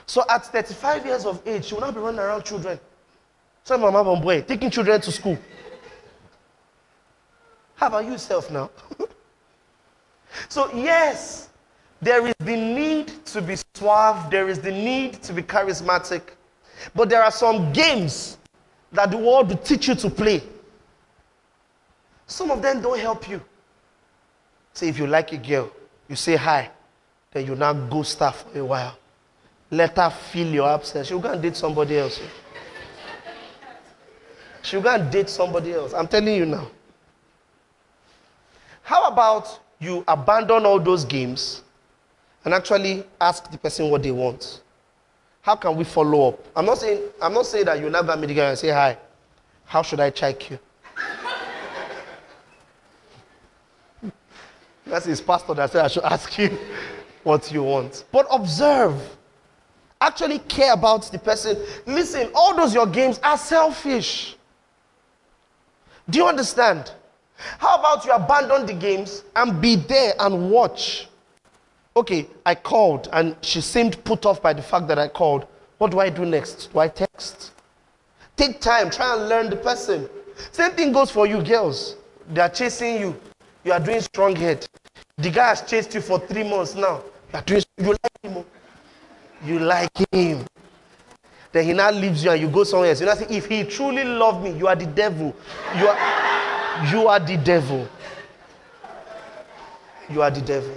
So at 35 years of age, she will not be running around children. So mama boy, taking children to school. How about yourself now? so yes, there is the need to be suave, there is the need to be charismatic, but there are some games that the world will teach you to play. Some of them don't help you. Say, if you like a girl, you say hi, then you now ghost her for a while. Let her feel your absence. She'll go and date somebody else. She'll go and date somebody else. I'm telling you now. How about you abandon all those games and actually ask the person what they want? How can we follow up? I'm not saying, I'm not saying that you never meet the guy and say, Hi, how should I check you? That's his pastor that said I should ask you what you want. But observe. Actually care about the person. Listen, all those your games are selfish. Do you understand? How about you abandon the games and be there and watch? Okay, I called and she seemed put off by the fact that I called. What do I do next? Do I text? Take time, try and learn the person. Same thing goes for you girls. They are chasing you. You are doing strong head. The guy has chased you for three months now. You are doing you like him. Oh. You like him. Then he now leaves you and you go somewhere else. You know, say, if he truly loved me, you are the devil. You are you are the devil. You are the devil.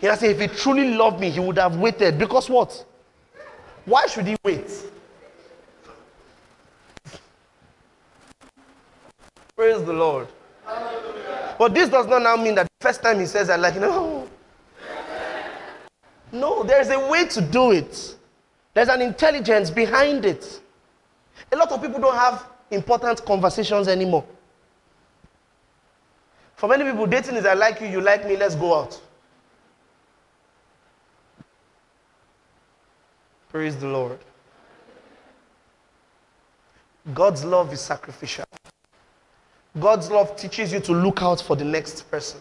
He now say, if he truly loved me, he would have waited. Because what? Why should he wait? Praise the Lord. But this does not now mean that the first time he says, I like, no. No, there's a way to do it. There's an intelligence behind it. A lot of people don't have important conversations anymore. For many people, dating is I like you, you like me, let's go out. Praise the Lord. God's love is sacrificial. God's love teaches you to look out for the next person.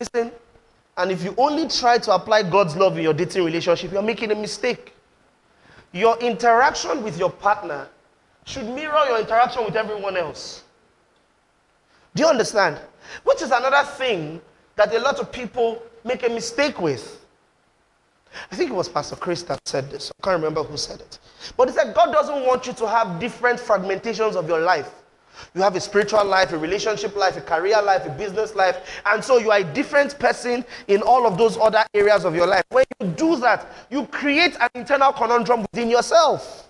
Listen, and if you only try to apply God's love in your dating relationship, you're making a mistake. Your interaction with your partner should mirror your interaction with everyone else. Do you understand? Which is another thing that a lot of people make a mistake with. I think it was Pastor Chris that said this. I can't remember who said it. But he said God doesn't want you to have different fragmentations of your life. You have a spiritual life, a relationship life, a career life, a business life. And so you are a different person in all of those other areas of your life. When you do that, you create an internal conundrum within yourself.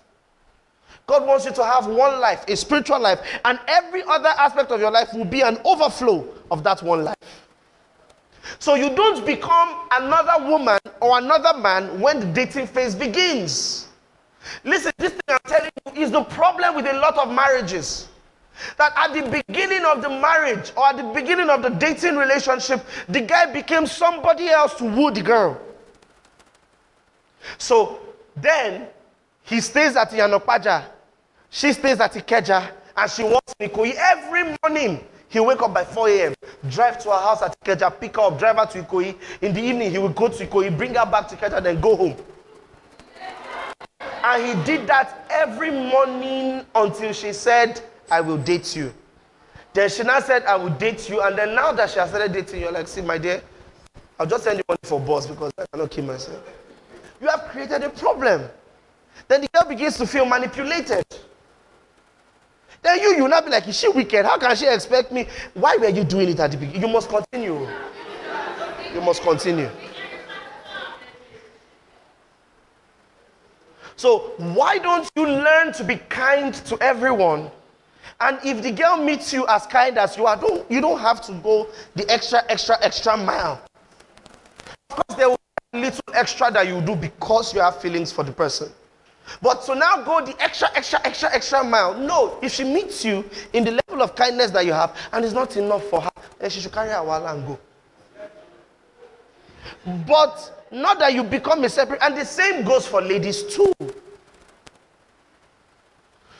God wants you to have one life, a spiritual life, and every other aspect of your life will be an overflow of that one life. So you don't become another woman or another man when the dating phase begins. Listen, this thing I'm telling you is the problem with a lot of marriages. That at the beginning of the marriage or at the beginning of the dating relationship, the guy became somebody else to woo the girl. So then he stays at Iyana-Ipaja, she stays at Ikeja, and she wants Ikoyi every morning. He wake up by 4 a.m., drive to her house at Ikeja, pick her up, drive her to Ikoyi. In the evening, he will go to Ikoyi, bring her back to Ikeja, then go home. And he did that every morning until she said, I will date you. Then she now said, I will date you. And then now that she has started dating you, you're like, see, my dear, I'll just send you money for boss because I cannot kill myself. You have created a problem. Then the girl begins to feel manipulated. Then you, you not be like, is she wicked? How can she expect me? Why were you doing it at the beginning? You must continue. You must continue. So, why don't you learn to be kind to everyone and if the girl meets you as kind as you are, don't, you don't have to go the extra, extra, extra mile. Of course, there will be a little extra that you do because you have feelings for the person. But to now go the extra, extra, extra, extra mile, no. If she meets you in the level of kindness that you have and it's not enough for her, then she should carry her wall and go. But not that you become a separate, and the same goes for ladies too.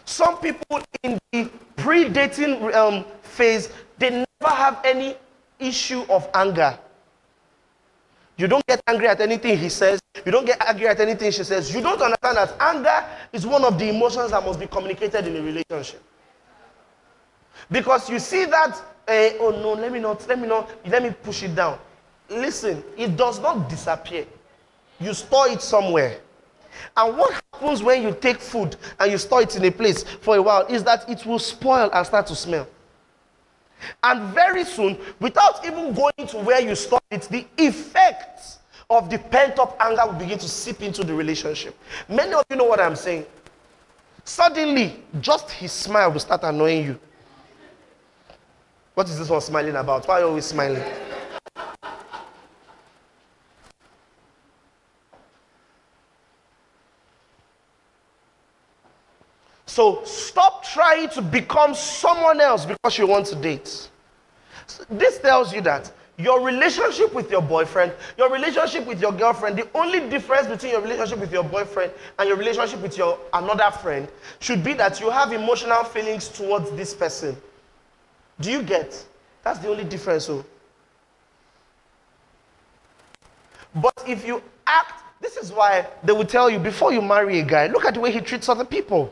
Some people in the predating um, phase, they never have any issue of anger. You don't get angry at anything he says. You don't get angry at anything she says. You don't understand that anger is one of the emotions that must be communicated in a relationship. Because you see that, uh, oh no, let me not, let me not, let me push it down. Listen, it does not disappear. You store it somewhere. And what happens when you take food and you store it in a place for a while is that it will spoil and start to smell. And very soon, without even going to where you store it, the effects of the pent up anger will begin to seep into the relationship. Many of you know what I'm saying. Suddenly, just his smile will start annoying you. What is this one smiling about? Why are you always smiling? So stop trying to become someone else because you want to date. This tells you that your relationship with your boyfriend, your relationship with your girlfriend, the only difference between your relationship with your boyfriend and your relationship with your another friend should be that you have emotional feelings towards this person. Do you get? That's the only difference. So. But if you act, this is why they will tell you before you marry a guy, look at the way he treats other people.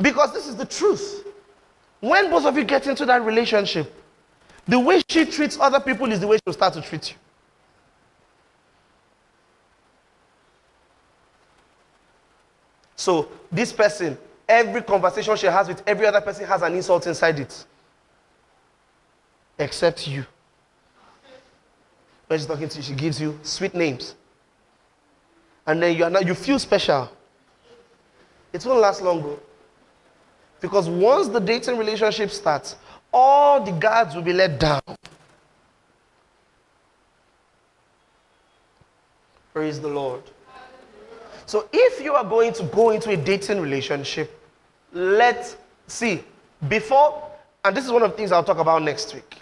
Because this is the truth. When both of you get into that relationship, the way she treats other people is the way she'll start to treat you. So, this person, every conversation she has with every other person has an insult inside it. Except you. When she's talking to you, she gives you sweet names. And then you, are not, you feel special. It won't last long. Ago. Because once the dating relationship starts, all the guards will be let down. Praise the Lord. So if you are going to go into a dating relationship, let's see. Before, and this is one of the things I'll talk about next week.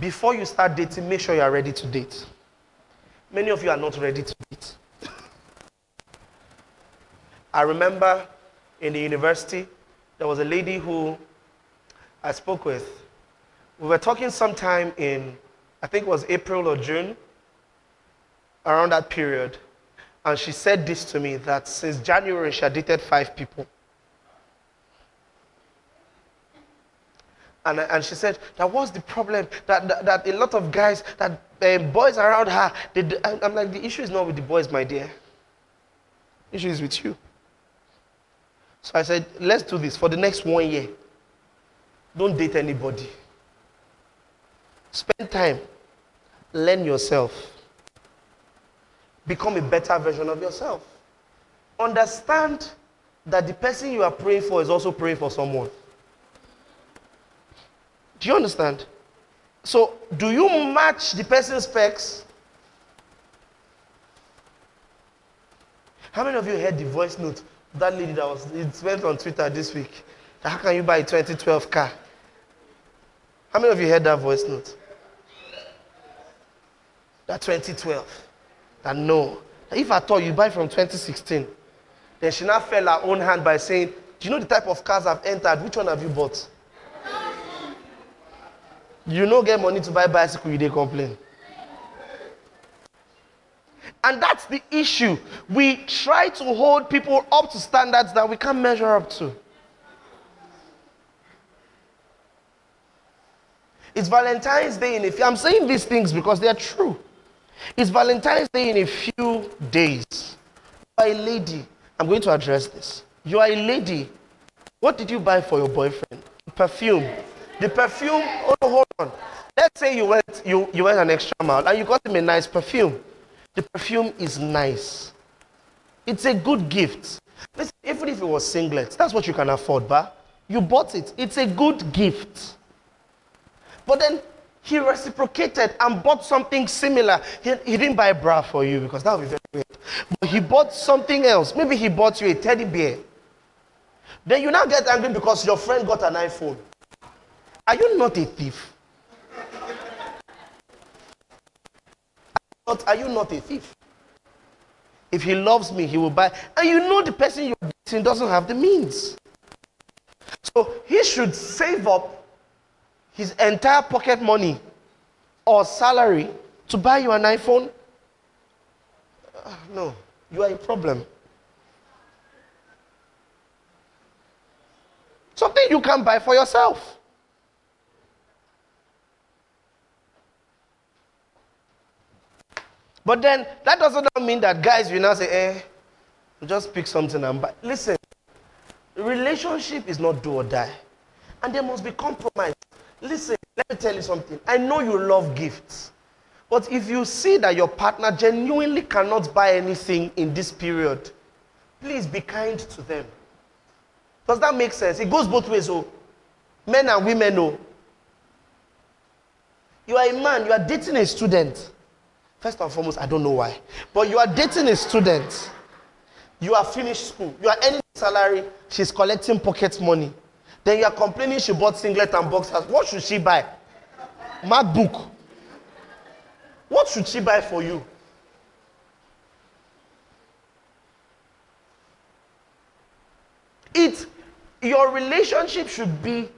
Before you start dating, make sure you are ready to date. Many of you are not ready to date. I remember in the university, there was a lady who I spoke with. We were talking sometime in, I think it was April or June, around that period. And she said this to me that since January, she had dated five people. And, and she said, that was the problem, that, that, that a lot of guys, that uh, boys around her, they, I'm like, the issue is not with the boys, my dear. The issue is with you. So I said, let's do this for the next one year. Don't date anybody. Spend time. Learn yourself. Become a better version of yourself. Understand that the person you are praying for is also praying for someone. Do you understand? So, do you match the person's specs? How many of you heard the voice note that lady that was, it went on Twitter this week. How can you buy a 2012 car? How many of you heard that voice note? That 2012. That no. If I thought you buy from 2016, then she now fell her own hand by saying, Do you know the type of cars I've entered? Which one have you bought? You no get money to buy bicycle, you they complain. And that's the issue. We try to hold people up to standards that we can't measure up to. It's Valentine's Day in a few. I'm saying these things because they are true. It's Valentine's Day in a few days. You are a lady. I'm going to address this. You are a lady. What did you buy for your boyfriend? Perfume. The perfume. Oh, hold on. Let's say you went you, you went an extra mile and you got him a nice perfume. The perfume is nice. It's a good gift. Listen, even if it was singlets, that's what you can afford, but you bought it. It's a good gift. But then he reciprocated and bought something similar. He, he didn't buy a bra for you because that would be very weird. But he bought something else. Maybe he bought you a teddy bear. Then you now get angry because your friend got an iPhone. Are you not a thief? Not, are you not a thief? If he loves me, he will buy. And you know the person you're dating doesn't have the means. So he should save up his entire pocket money or salary to buy you an iPhone? Uh, no, you are a problem. Something you can buy for yourself. But then that doesn't mean that guys will now say, eh, just pick something and buy. Listen, relationship is not do or die. And there must be compromise. Listen, let me tell you something. I know you love gifts. But if you see that your partner genuinely cannot buy anything in this period, please be kind to them. Does that make sense? It goes both ways, oh. Men and women, oh. You are a man, you are dating a student. First and foremost, I don't know why. But you are dating a student. You are finished school. You are earning salary. She's collecting pocket money. Then you are complaining she bought singlet and boxers. What should she buy? MacBook. What should she buy for you? It, your relationship should be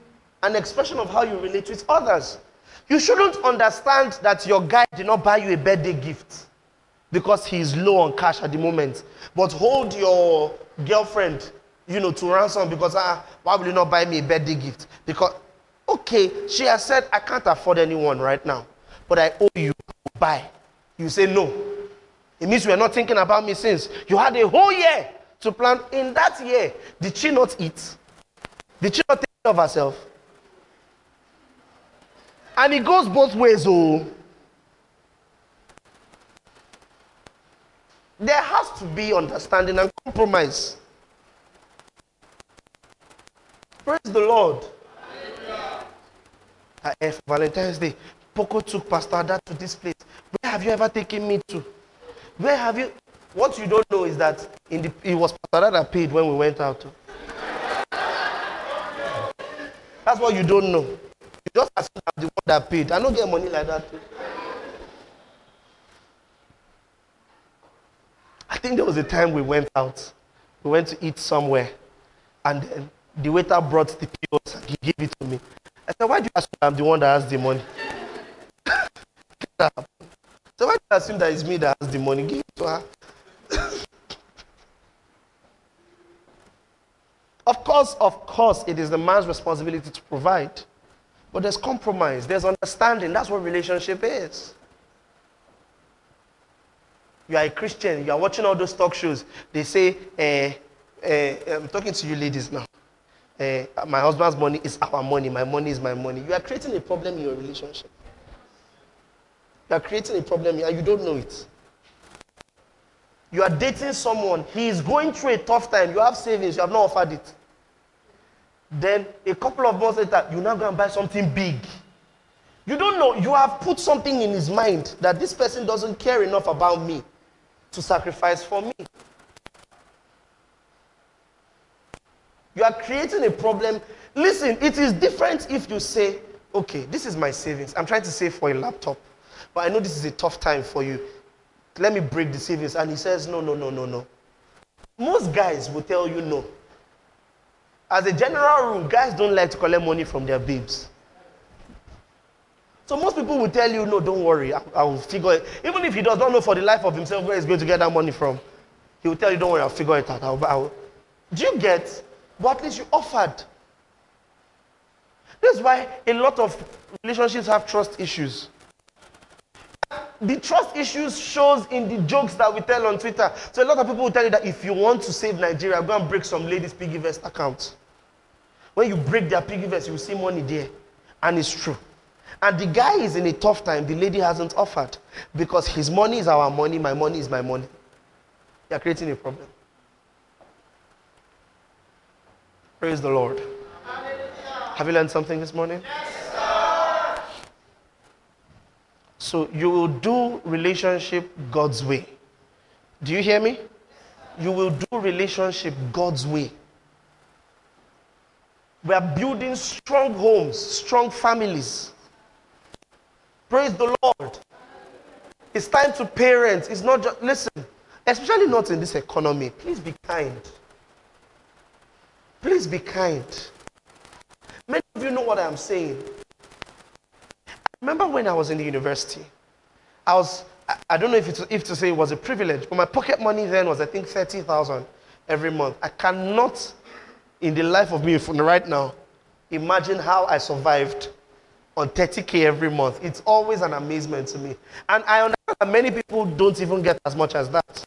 an expression of how you relate with others. You shouldn't understand that your guy did not buy you a birthday gift because he is low on cash at the moment. But hold your girlfriend, you know, to ransom because ah, why will you not buy me a birthday gift? Because okay, she has said I can't afford anyone right now, but I owe you buy. You say no. It means you are not thinking about me since you had a whole year to plan. In that year, did she not eat? Did she not take care of herself? And it goes both ways, oh. There has to be understanding and compromise. Praise the Lord. F Valentine's Day, Poco took Pastor Ada to this place. Where have you ever taken me to? Where have you? What you don't know is that in the, it was Pastor Ada that paid when we went out. That's what you don't know. You just assume I'm the that paid. I don't get money like that. I think there was a time we went out. We went to eat somewhere. And then the waiter brought the pills and he gave it to me. I said, Why do you assume I'm the one that has the money? so why do you assume that it's me that has the money? Give it to her. of course, of course, it is the man's responsibility to provide. But there's compromise, there's understanding. That's what relationship is. You are a Christian, you are watching all those talk shows. They say, eh, eh, I'm talking to you ladies now. Eh, my husband's money is our money, my money is my money. You are creating a problem in your relationship. You are creating a problem and you don't know it. You are dating someone, he is going through a tough time. You have savings, you have not offered it. Then a couple of months later, you now go and buy something big. You don't know, you have put something in his mind that this person doesn't care enough about me to sacrifice for me. You are creating a problem. Listen, it is different if you say, okay, this is my savings. I'm trying to save for a laptop, but I know this is a tough time for you. Let me break the savings. And he says, no, no, no, no, no. Most guys will tell you no. As a general rule, guys don't like to collect money from their babes. So most people will tell you, no, don't worry, I, I will figure it. Even if he does not know for the life of himself where he's going to get that money from, he will tell you, don't worry, I'll figure it out. I'll, I'll. Do you get? But at least you offered. That's why a lot of relationships have trust issues. The trust issues shows in the jokes that we tell on Twitter. So a lot of people will tell you that if you want to save Nigeria, go and break some ladies' PiggyVest accounts. When you break their PiggyVest, you see money there. And it's true. And the guy is in a tough time, the lady hasn't offered. Because his money is our money, my money is my money. You're creating a problem. Praise the Lord. Have you learned something this morning? Yes, so you will do relationship God's way. Do you hear me? You will do relationship God's way. We are building strong homes, strong families. Praise the Lord. It's time to parents. It's not just, listen, especially not in this economy. Please be kind. Please be kind. Many of you know what I'm saying. I remember when I was in the university? I was, I, don't know if, if to say it was a privilege, but my pocket money then was, I think, 30,000 every month. I cannot, in the life of me right now, imagine how I survived on 30K every month. It's always an amazement to me. And I understand that many people don't even get as much as that.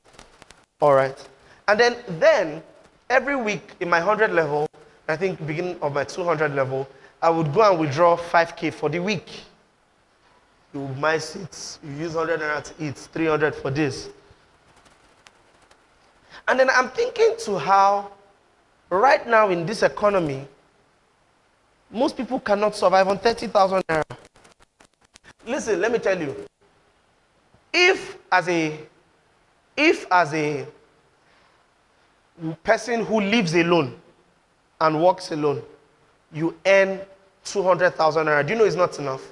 All right. And then, then every week in my 100 level, I think beginning of my 200 level, I would go and withdraw 5K for the week. You buy seats, you use 100 naira to eat, 300 for this. And then I'm thinking to how, right now in this economy, most people cannot survive on 30,000 naira. Listen, let me tell you. If as a if as a person who lives alone and works alone, you earn 200,000 naira, do you know it's not enough?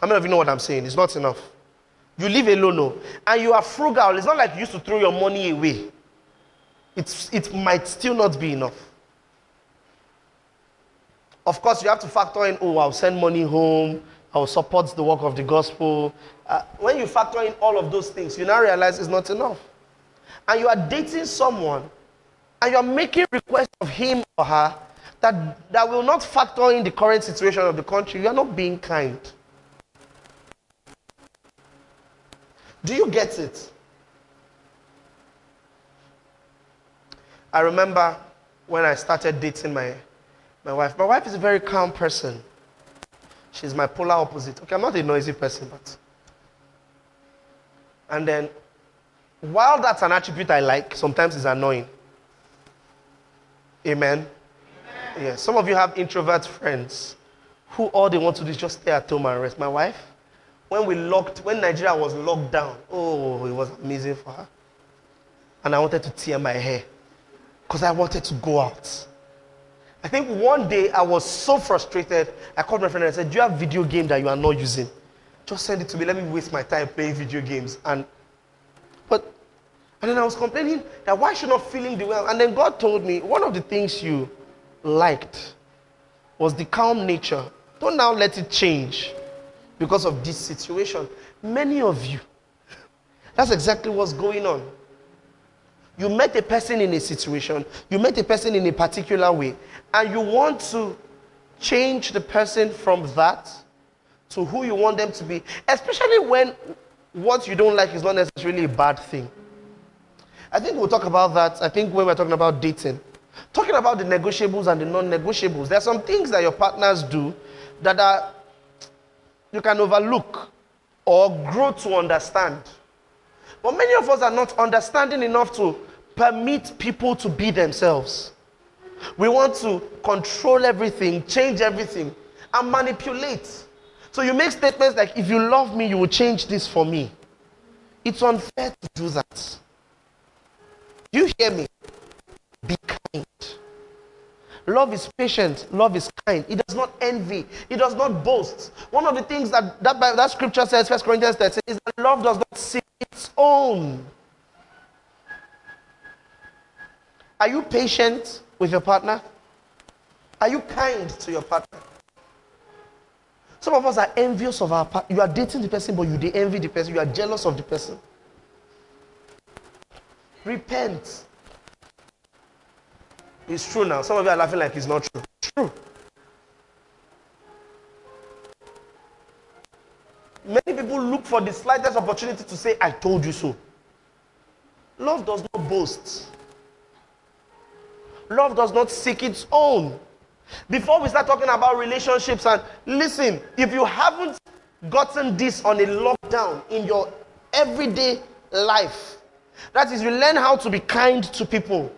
How many of you know what I'm saying? It's not enough. You live alone, no, and you are frugal. It's not like you used to throw your money away. It's, it might still not be enough. Of course, you have to factor in, oh, I'll send money home, I'll support the work of the gospel. Uh, when you factor in all of those things, you now realize it's not enough. And you are dating someone and you're making requests of him or her that, that will not factor in the current situation of the country. You're not being kind. Do you get it? I remember when I started dating my my wife. My wife is a very calm person. She's my polar opposite. Okay, I'm not a noisy person, but. And then, while that's an attribute I like, sometimes it's annoying. Amen? Amen. Yeah, some of you have introvert friends who all they want to do is just stay at home and rest. My wife, when we locked, when Nigeria was locked down, oh, it was amazing for her. And I wanted to tear my hair because I wanted to go out. I think one day I was so frustrated. I called my friend and I said, Do you have video game that you are not using? Just send it to me. Let me waste my time playing video games. And but and then I was complaining that why she not feeling the well. And then God told me one of the things you liked was the calm nature. Don't now let it change because of this situation. Many of you, that's exactly what's going on. You met a person in a situation, you met a person in a particular way, and you want to change the person from that to who you want them to be, especially when what you don't like is not necessarily a bad thing. I think we'll talk about that. I think when we're talking about dating, talking about the negotiables and the non negotiables, there are some things that your partners do that are you can overlook or grow to understand. But many of us are not understanding enough to permit people to be themselves. We want to control everything, change everything, and manipulate. So you make statements like, if you love me, you will change this for me. It's unfair to do that. You hear me? Be kind. Love is patient. Love is kind. It does not envy. It does not boast. One of the things that that, that scripture says, First Corinthians 13, is that love does not seek its own. Are you patient with your partner? Are you kind to your partner? Some of us are envious of our partner. You are dating the person, but you they envy the person. You are jealous of the person. Repent. It's true now. Some of you are laughing like it's not true. True. Many people look for the slightest opportunity to say, I told you so. Love does not boast. Love does not seek its own. Before we start talking about relationships, and listen, if you haven't gotten this on a lockdown in your everyday life, that is, you learn how to be kind to people,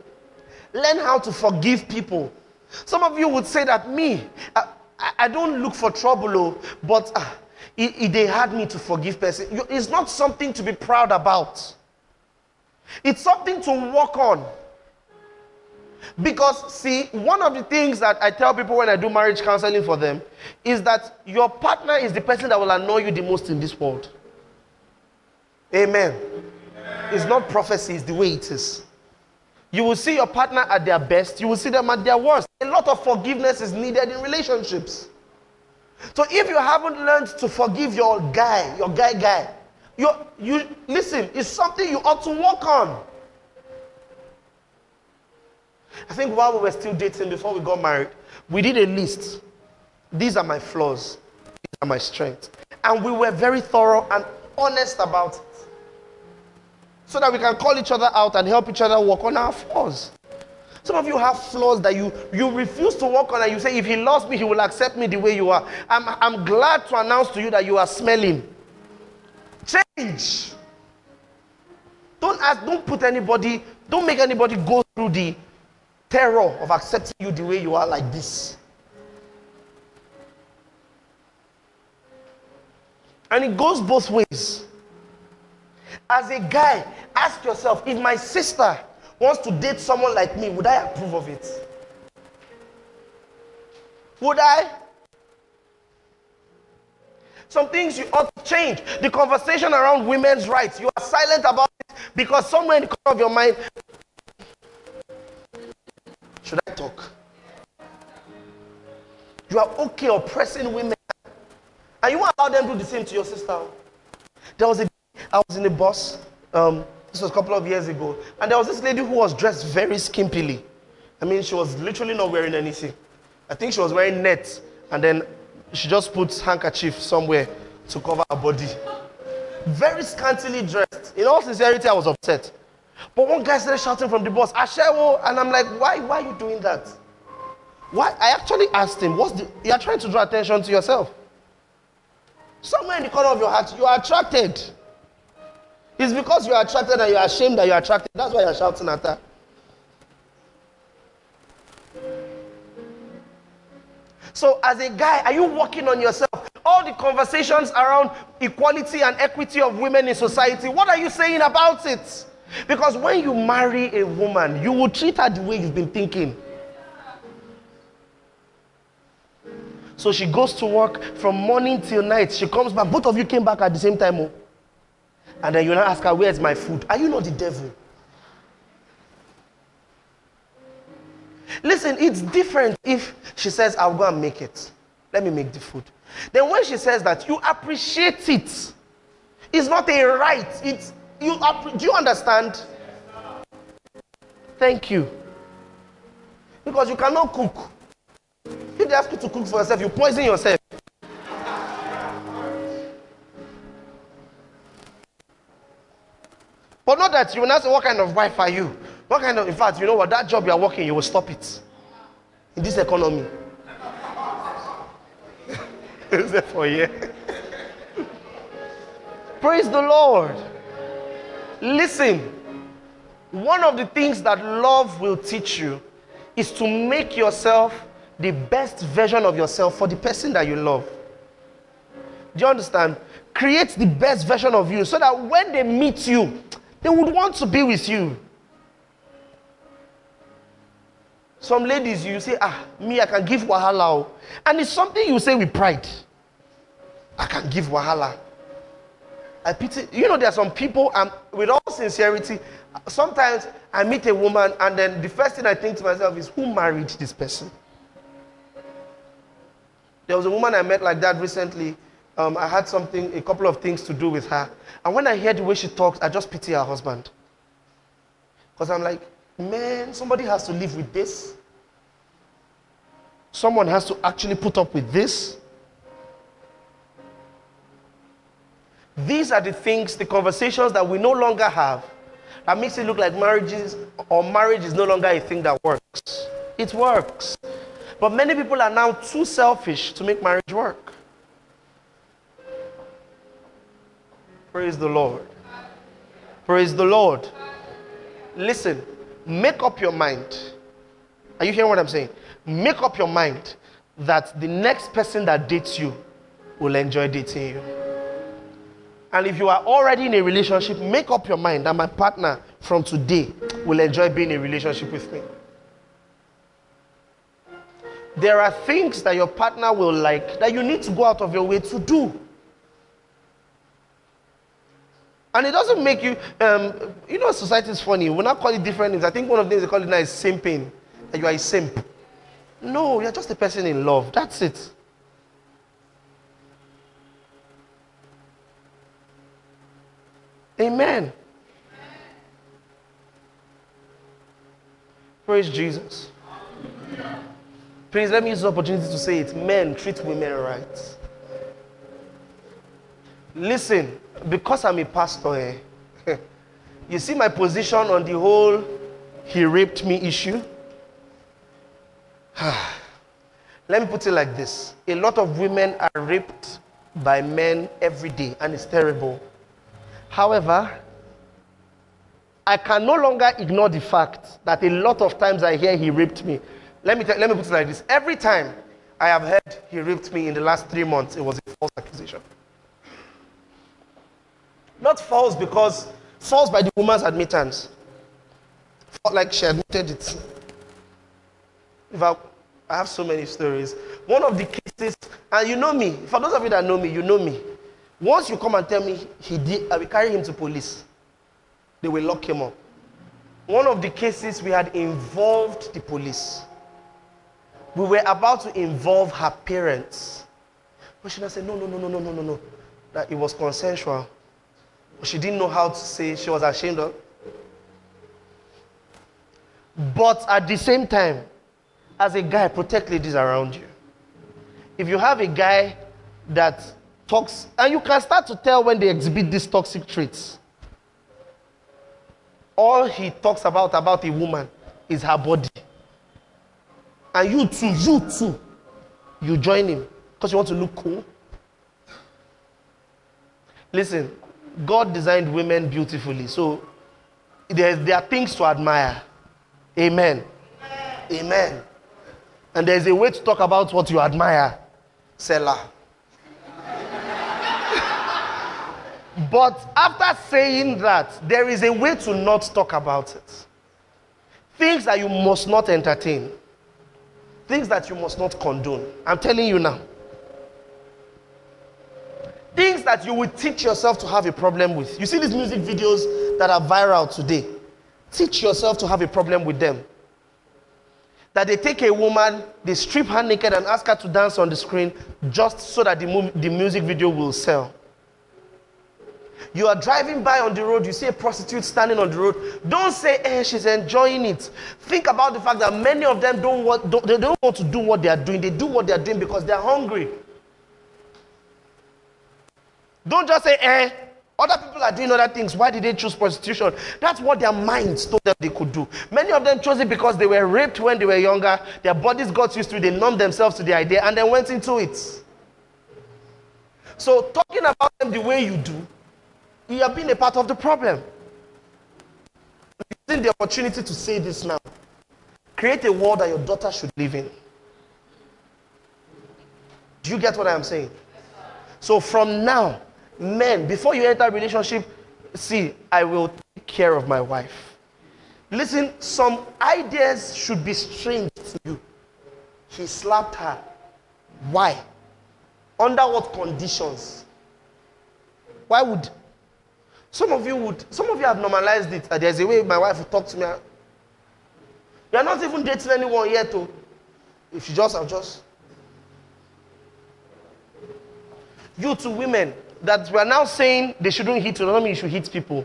learn how to forgive people. Some of you would say that me, I, I don't look for trouble, oh, but uh, it, it, they had me to forgive person. It's not something to be proud about. It's something to work on. Because, see, one of the things that I tell people when I do marriage counseling for them is that your partner is the person that will annoy you the most in this world. Amen. Amen. It's not prophecy, it's the way it is. You will see your partner at their best, you will see them at their worst. A lot of forgiveness is needed in relationships. So if you haven't learned to forgive your guy, your guy guy, you you listen, it's something you ought to work on. I think while we were still dating before we got married, we did a list. These are my flaws, these are my strengths. And we were very thorough and honest about it. So that we can call each other out and help each other work on our flaws. Some of you have flaws that you, you refuse to work on, and you say, if he loves me, he will accept me the way you are. I'm, I'm glad to announce to you that you are smelling. Change. Don't ask, don't put anybody, don't make anybody go through the terror of accepting you the way you are like this. And it goes both ways. As a guy, ask yourself if my sister wants to date someone like me, would I approve of it? Would I? Some things you ought to change. The conversation around women's rights, you are silent about it because somewhere in the corner of your mind, should I talk? You are okay oppressing women, and you won't allow them to do the same to your sister. There was a, I was in a bus. Um, this was a couple of years ago. And there was this lady who was dressed very skimpily. I mean, she was literally not wearing anything. I think she was wearing net, and then she just put handkerchief somewhere to cover her body. Very scantily dressed. In all sincerity, I was upset. But one guy started shouting from the bus, Ashewo, and I'm like, why, why are you doing that? Why? I actually asked him, what's the, you're trying to draw attention to yourself. Somewhere in the corner of your heart, you are attracted. It's because you are attracted and you are ashamed that you are attracted. That's why you're shouting at her. So, as a guy, are you working on yourself? All the conversations around equality and equity of women in society, what are you saying about it? Because when you marry a woman, you will treat her the way you've been thinking. So she goes to work from morning till night. She comes back. Both of you came back at the same time. Oh. And then you now ask her, Where's my food? Are you not the devil? Listen, it's different if she says, I'll go and make it. Let me make the food. Then when she says that, you appreciate it. It's not a right. It's you. Do you understand? Thank you. Because you cannot cook. If they ask you to cook for yourself, you poison yourself. But not that you will not say, What kind of wife are you? What kind of, in fact, you know what? That job you are working, you will stop it in this economy. Is that for you? Praise the Lord. Listen, one of the things that love will teach you is to make yourself the best version of yourself for the person that you love. Do you understand? Create the best version of you so that when they meet you, they would want to be with you. Some ladies, you say, ah, me, I can give wahala. And it's something you say with pride. I can give wahala. I pity, you know, there are some people, um, with all sincerity, sometimes I meet a woman and then the first thing I think to myself is, who married this person? There was a woman I met like that recently. Um, I had something, a couple of things to do with her. And when I hear the way she talks, I just pity her husband. Because I'm like, man, somebody has to live with this. Someone has to actually put up with this. These are the things, the conversations that we no longer have that makes it look like marriages or marriage is no longer a thing that works. It works. But many people are now too selfish to make marriage work. Praise the Lord. Praise the Lord. Listen, make up your mind. Are you hearing what I'm saying? Make up your mind that the next person that dates you will enjoy dating you. And if you are already in a relationship, make up your mind that my partner from today will enjoy being in a relationship with me. There are things that your partner will like that you need to go out of your way to do. And it doesn't make you, um, you know, society is funny. We not call it different things. I think one of the things they call it now is simping. That you are a simp. No, you're just a person in love. That's it. Amen. Praise Jesus. Please let me use the opportunity to say it. Men treat women right. Listen, because I'm a pastor, eh, you see my position on the whole he raped me issue? Let me put it like this a lot of women are raped by men every day, and it's terrible. However, I can no longer ignore the fact that a lot of times I hear he raped me. Let me, let me put it like this every time I have heard he raped me in the last three months, it was a false accusation. Not false because false by the woman's admittance. Like she admitted it. If I, I have so many stories. One of the cases, and you know me, for those of you that know me, you know me. Once you come and tell me he did, I will carry him to police. They will lock him up. One of the cases we had involved the police. We were about to involve her parents. But she said, no, no, no, no, no, no, no, no. That it was consensual. She didn't know how to say, she was ashamed of. But at the same time, as a guy, protect ladies around you. If you have a guy that talks, and you can start to tell when they exhibit these toxic traits. All he talks about about a woman is her body. And you too, you too, you join him because you want to look cool. Listen, God designed women beautifully, so there, there are things to admire. Amen. Amen. And there's a way to talk about what you admire. Selah. But after saying that, there is a way to not talk about it. Things that you must not entertain. Things that you must not condone. I'm telling you now. Things that you will teach yourself to have a problem with. You see these music videos that are viral today. Teach yourself to have a problem with them. That they take a woman, they strip her naked and ask her to dance on the screen just so that the, mu- the music video will sell. You are driving by on the road, you see a prostitute standing on the road. Don't say, eh, she's enjoying it. Think about the fact that many of them don't want, don't, they don't want to do what they are doing. They do what they are doing because they are hungry. Don't just say, eh, other people are doing other things. Why did they choose prostitution? That's what their minds told them they could do. Many of them chose it because they were raped when they were younger. Their bodies got used to it. They numbed themselves to the idea and then went into it. So, talking about them the way you do, you have been a part of the problem. Using the opportunity to say this now. Create a world that your daughter should live in. Do you get what I am saying? So, from now, men, before you enter a relationship, see, I will take care of my wife. Listen, some ideas should be strange to you. He slapped her. Why? Under what conditions? Why would some of you would some of you have normalized it? there's a way my wife will talk to me. You're not even dating anyone yet, though. If you just have just you two women, that we are now saying they shouldn't hit you, don't mean you should hit people.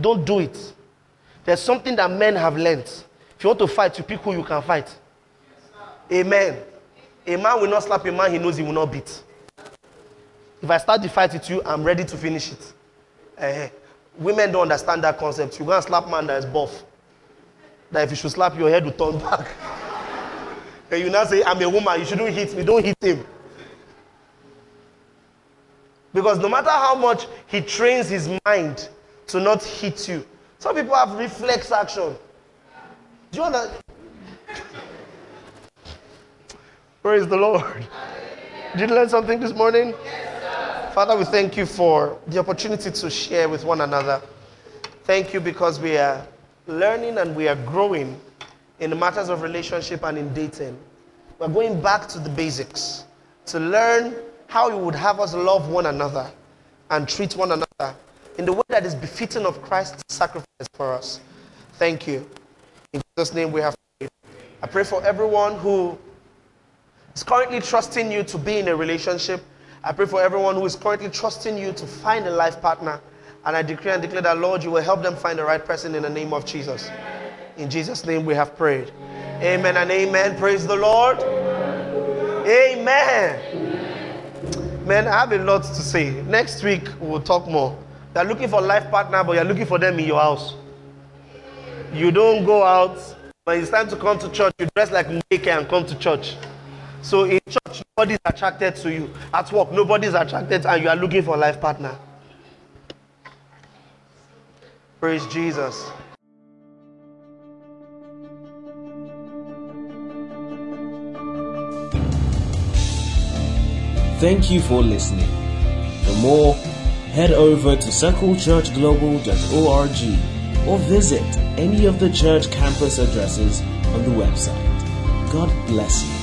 Don't do it. There's something that men have learned. If you want to fight, you pick who you can fight. Amen. A man will not slap a man he knows he will not beat. If I start the fight with you, I'm ready to finish it. Uh, women don't understand that concept. You go and slap man that is buff. That if you should slap your head will turn back. and you now say, I'm a woman, you shouldn't hit me. Don't hit him. Because no matter how much he trains his mind to not hit you, some people have reflex action. Do you understand? Praise the Lord. Did you learn something this morning? Yes, Father, we thank you for the opportunity to share with one another. Thank you because we are learning and we are growing in the matters of relationship and in dating. We're going back to the basics to learn how you would have us love one another and treat one another in the way that is befitting of Christ's sacrifice for us. Thank you. In Jesus' name we have prayed. I pray for everyone who is currently trusting you to be in a relationship. I pray for everyone who is currently trusting you to find a life partner. And I decree and declare that, Lord, you will help them find the right person in the name of Jesus. In Jesus' name we have prayed. Amen and amen. Praise the Lord. Amen. Man, I have a lot to say. Next week we'll talk more. You're looking for life partner, but you're looking for them in your house. You don't go out. When it's time to come to church, you dress like Mike and come to church. So in church, nobody's attracted to you. At work, nobody's attracted, and you are looking for a life partner. Praise Jesus. Thank you for listening. For more, head over to circlechurchglobal.org or visit any of the church campus addresses on the website. God bless you.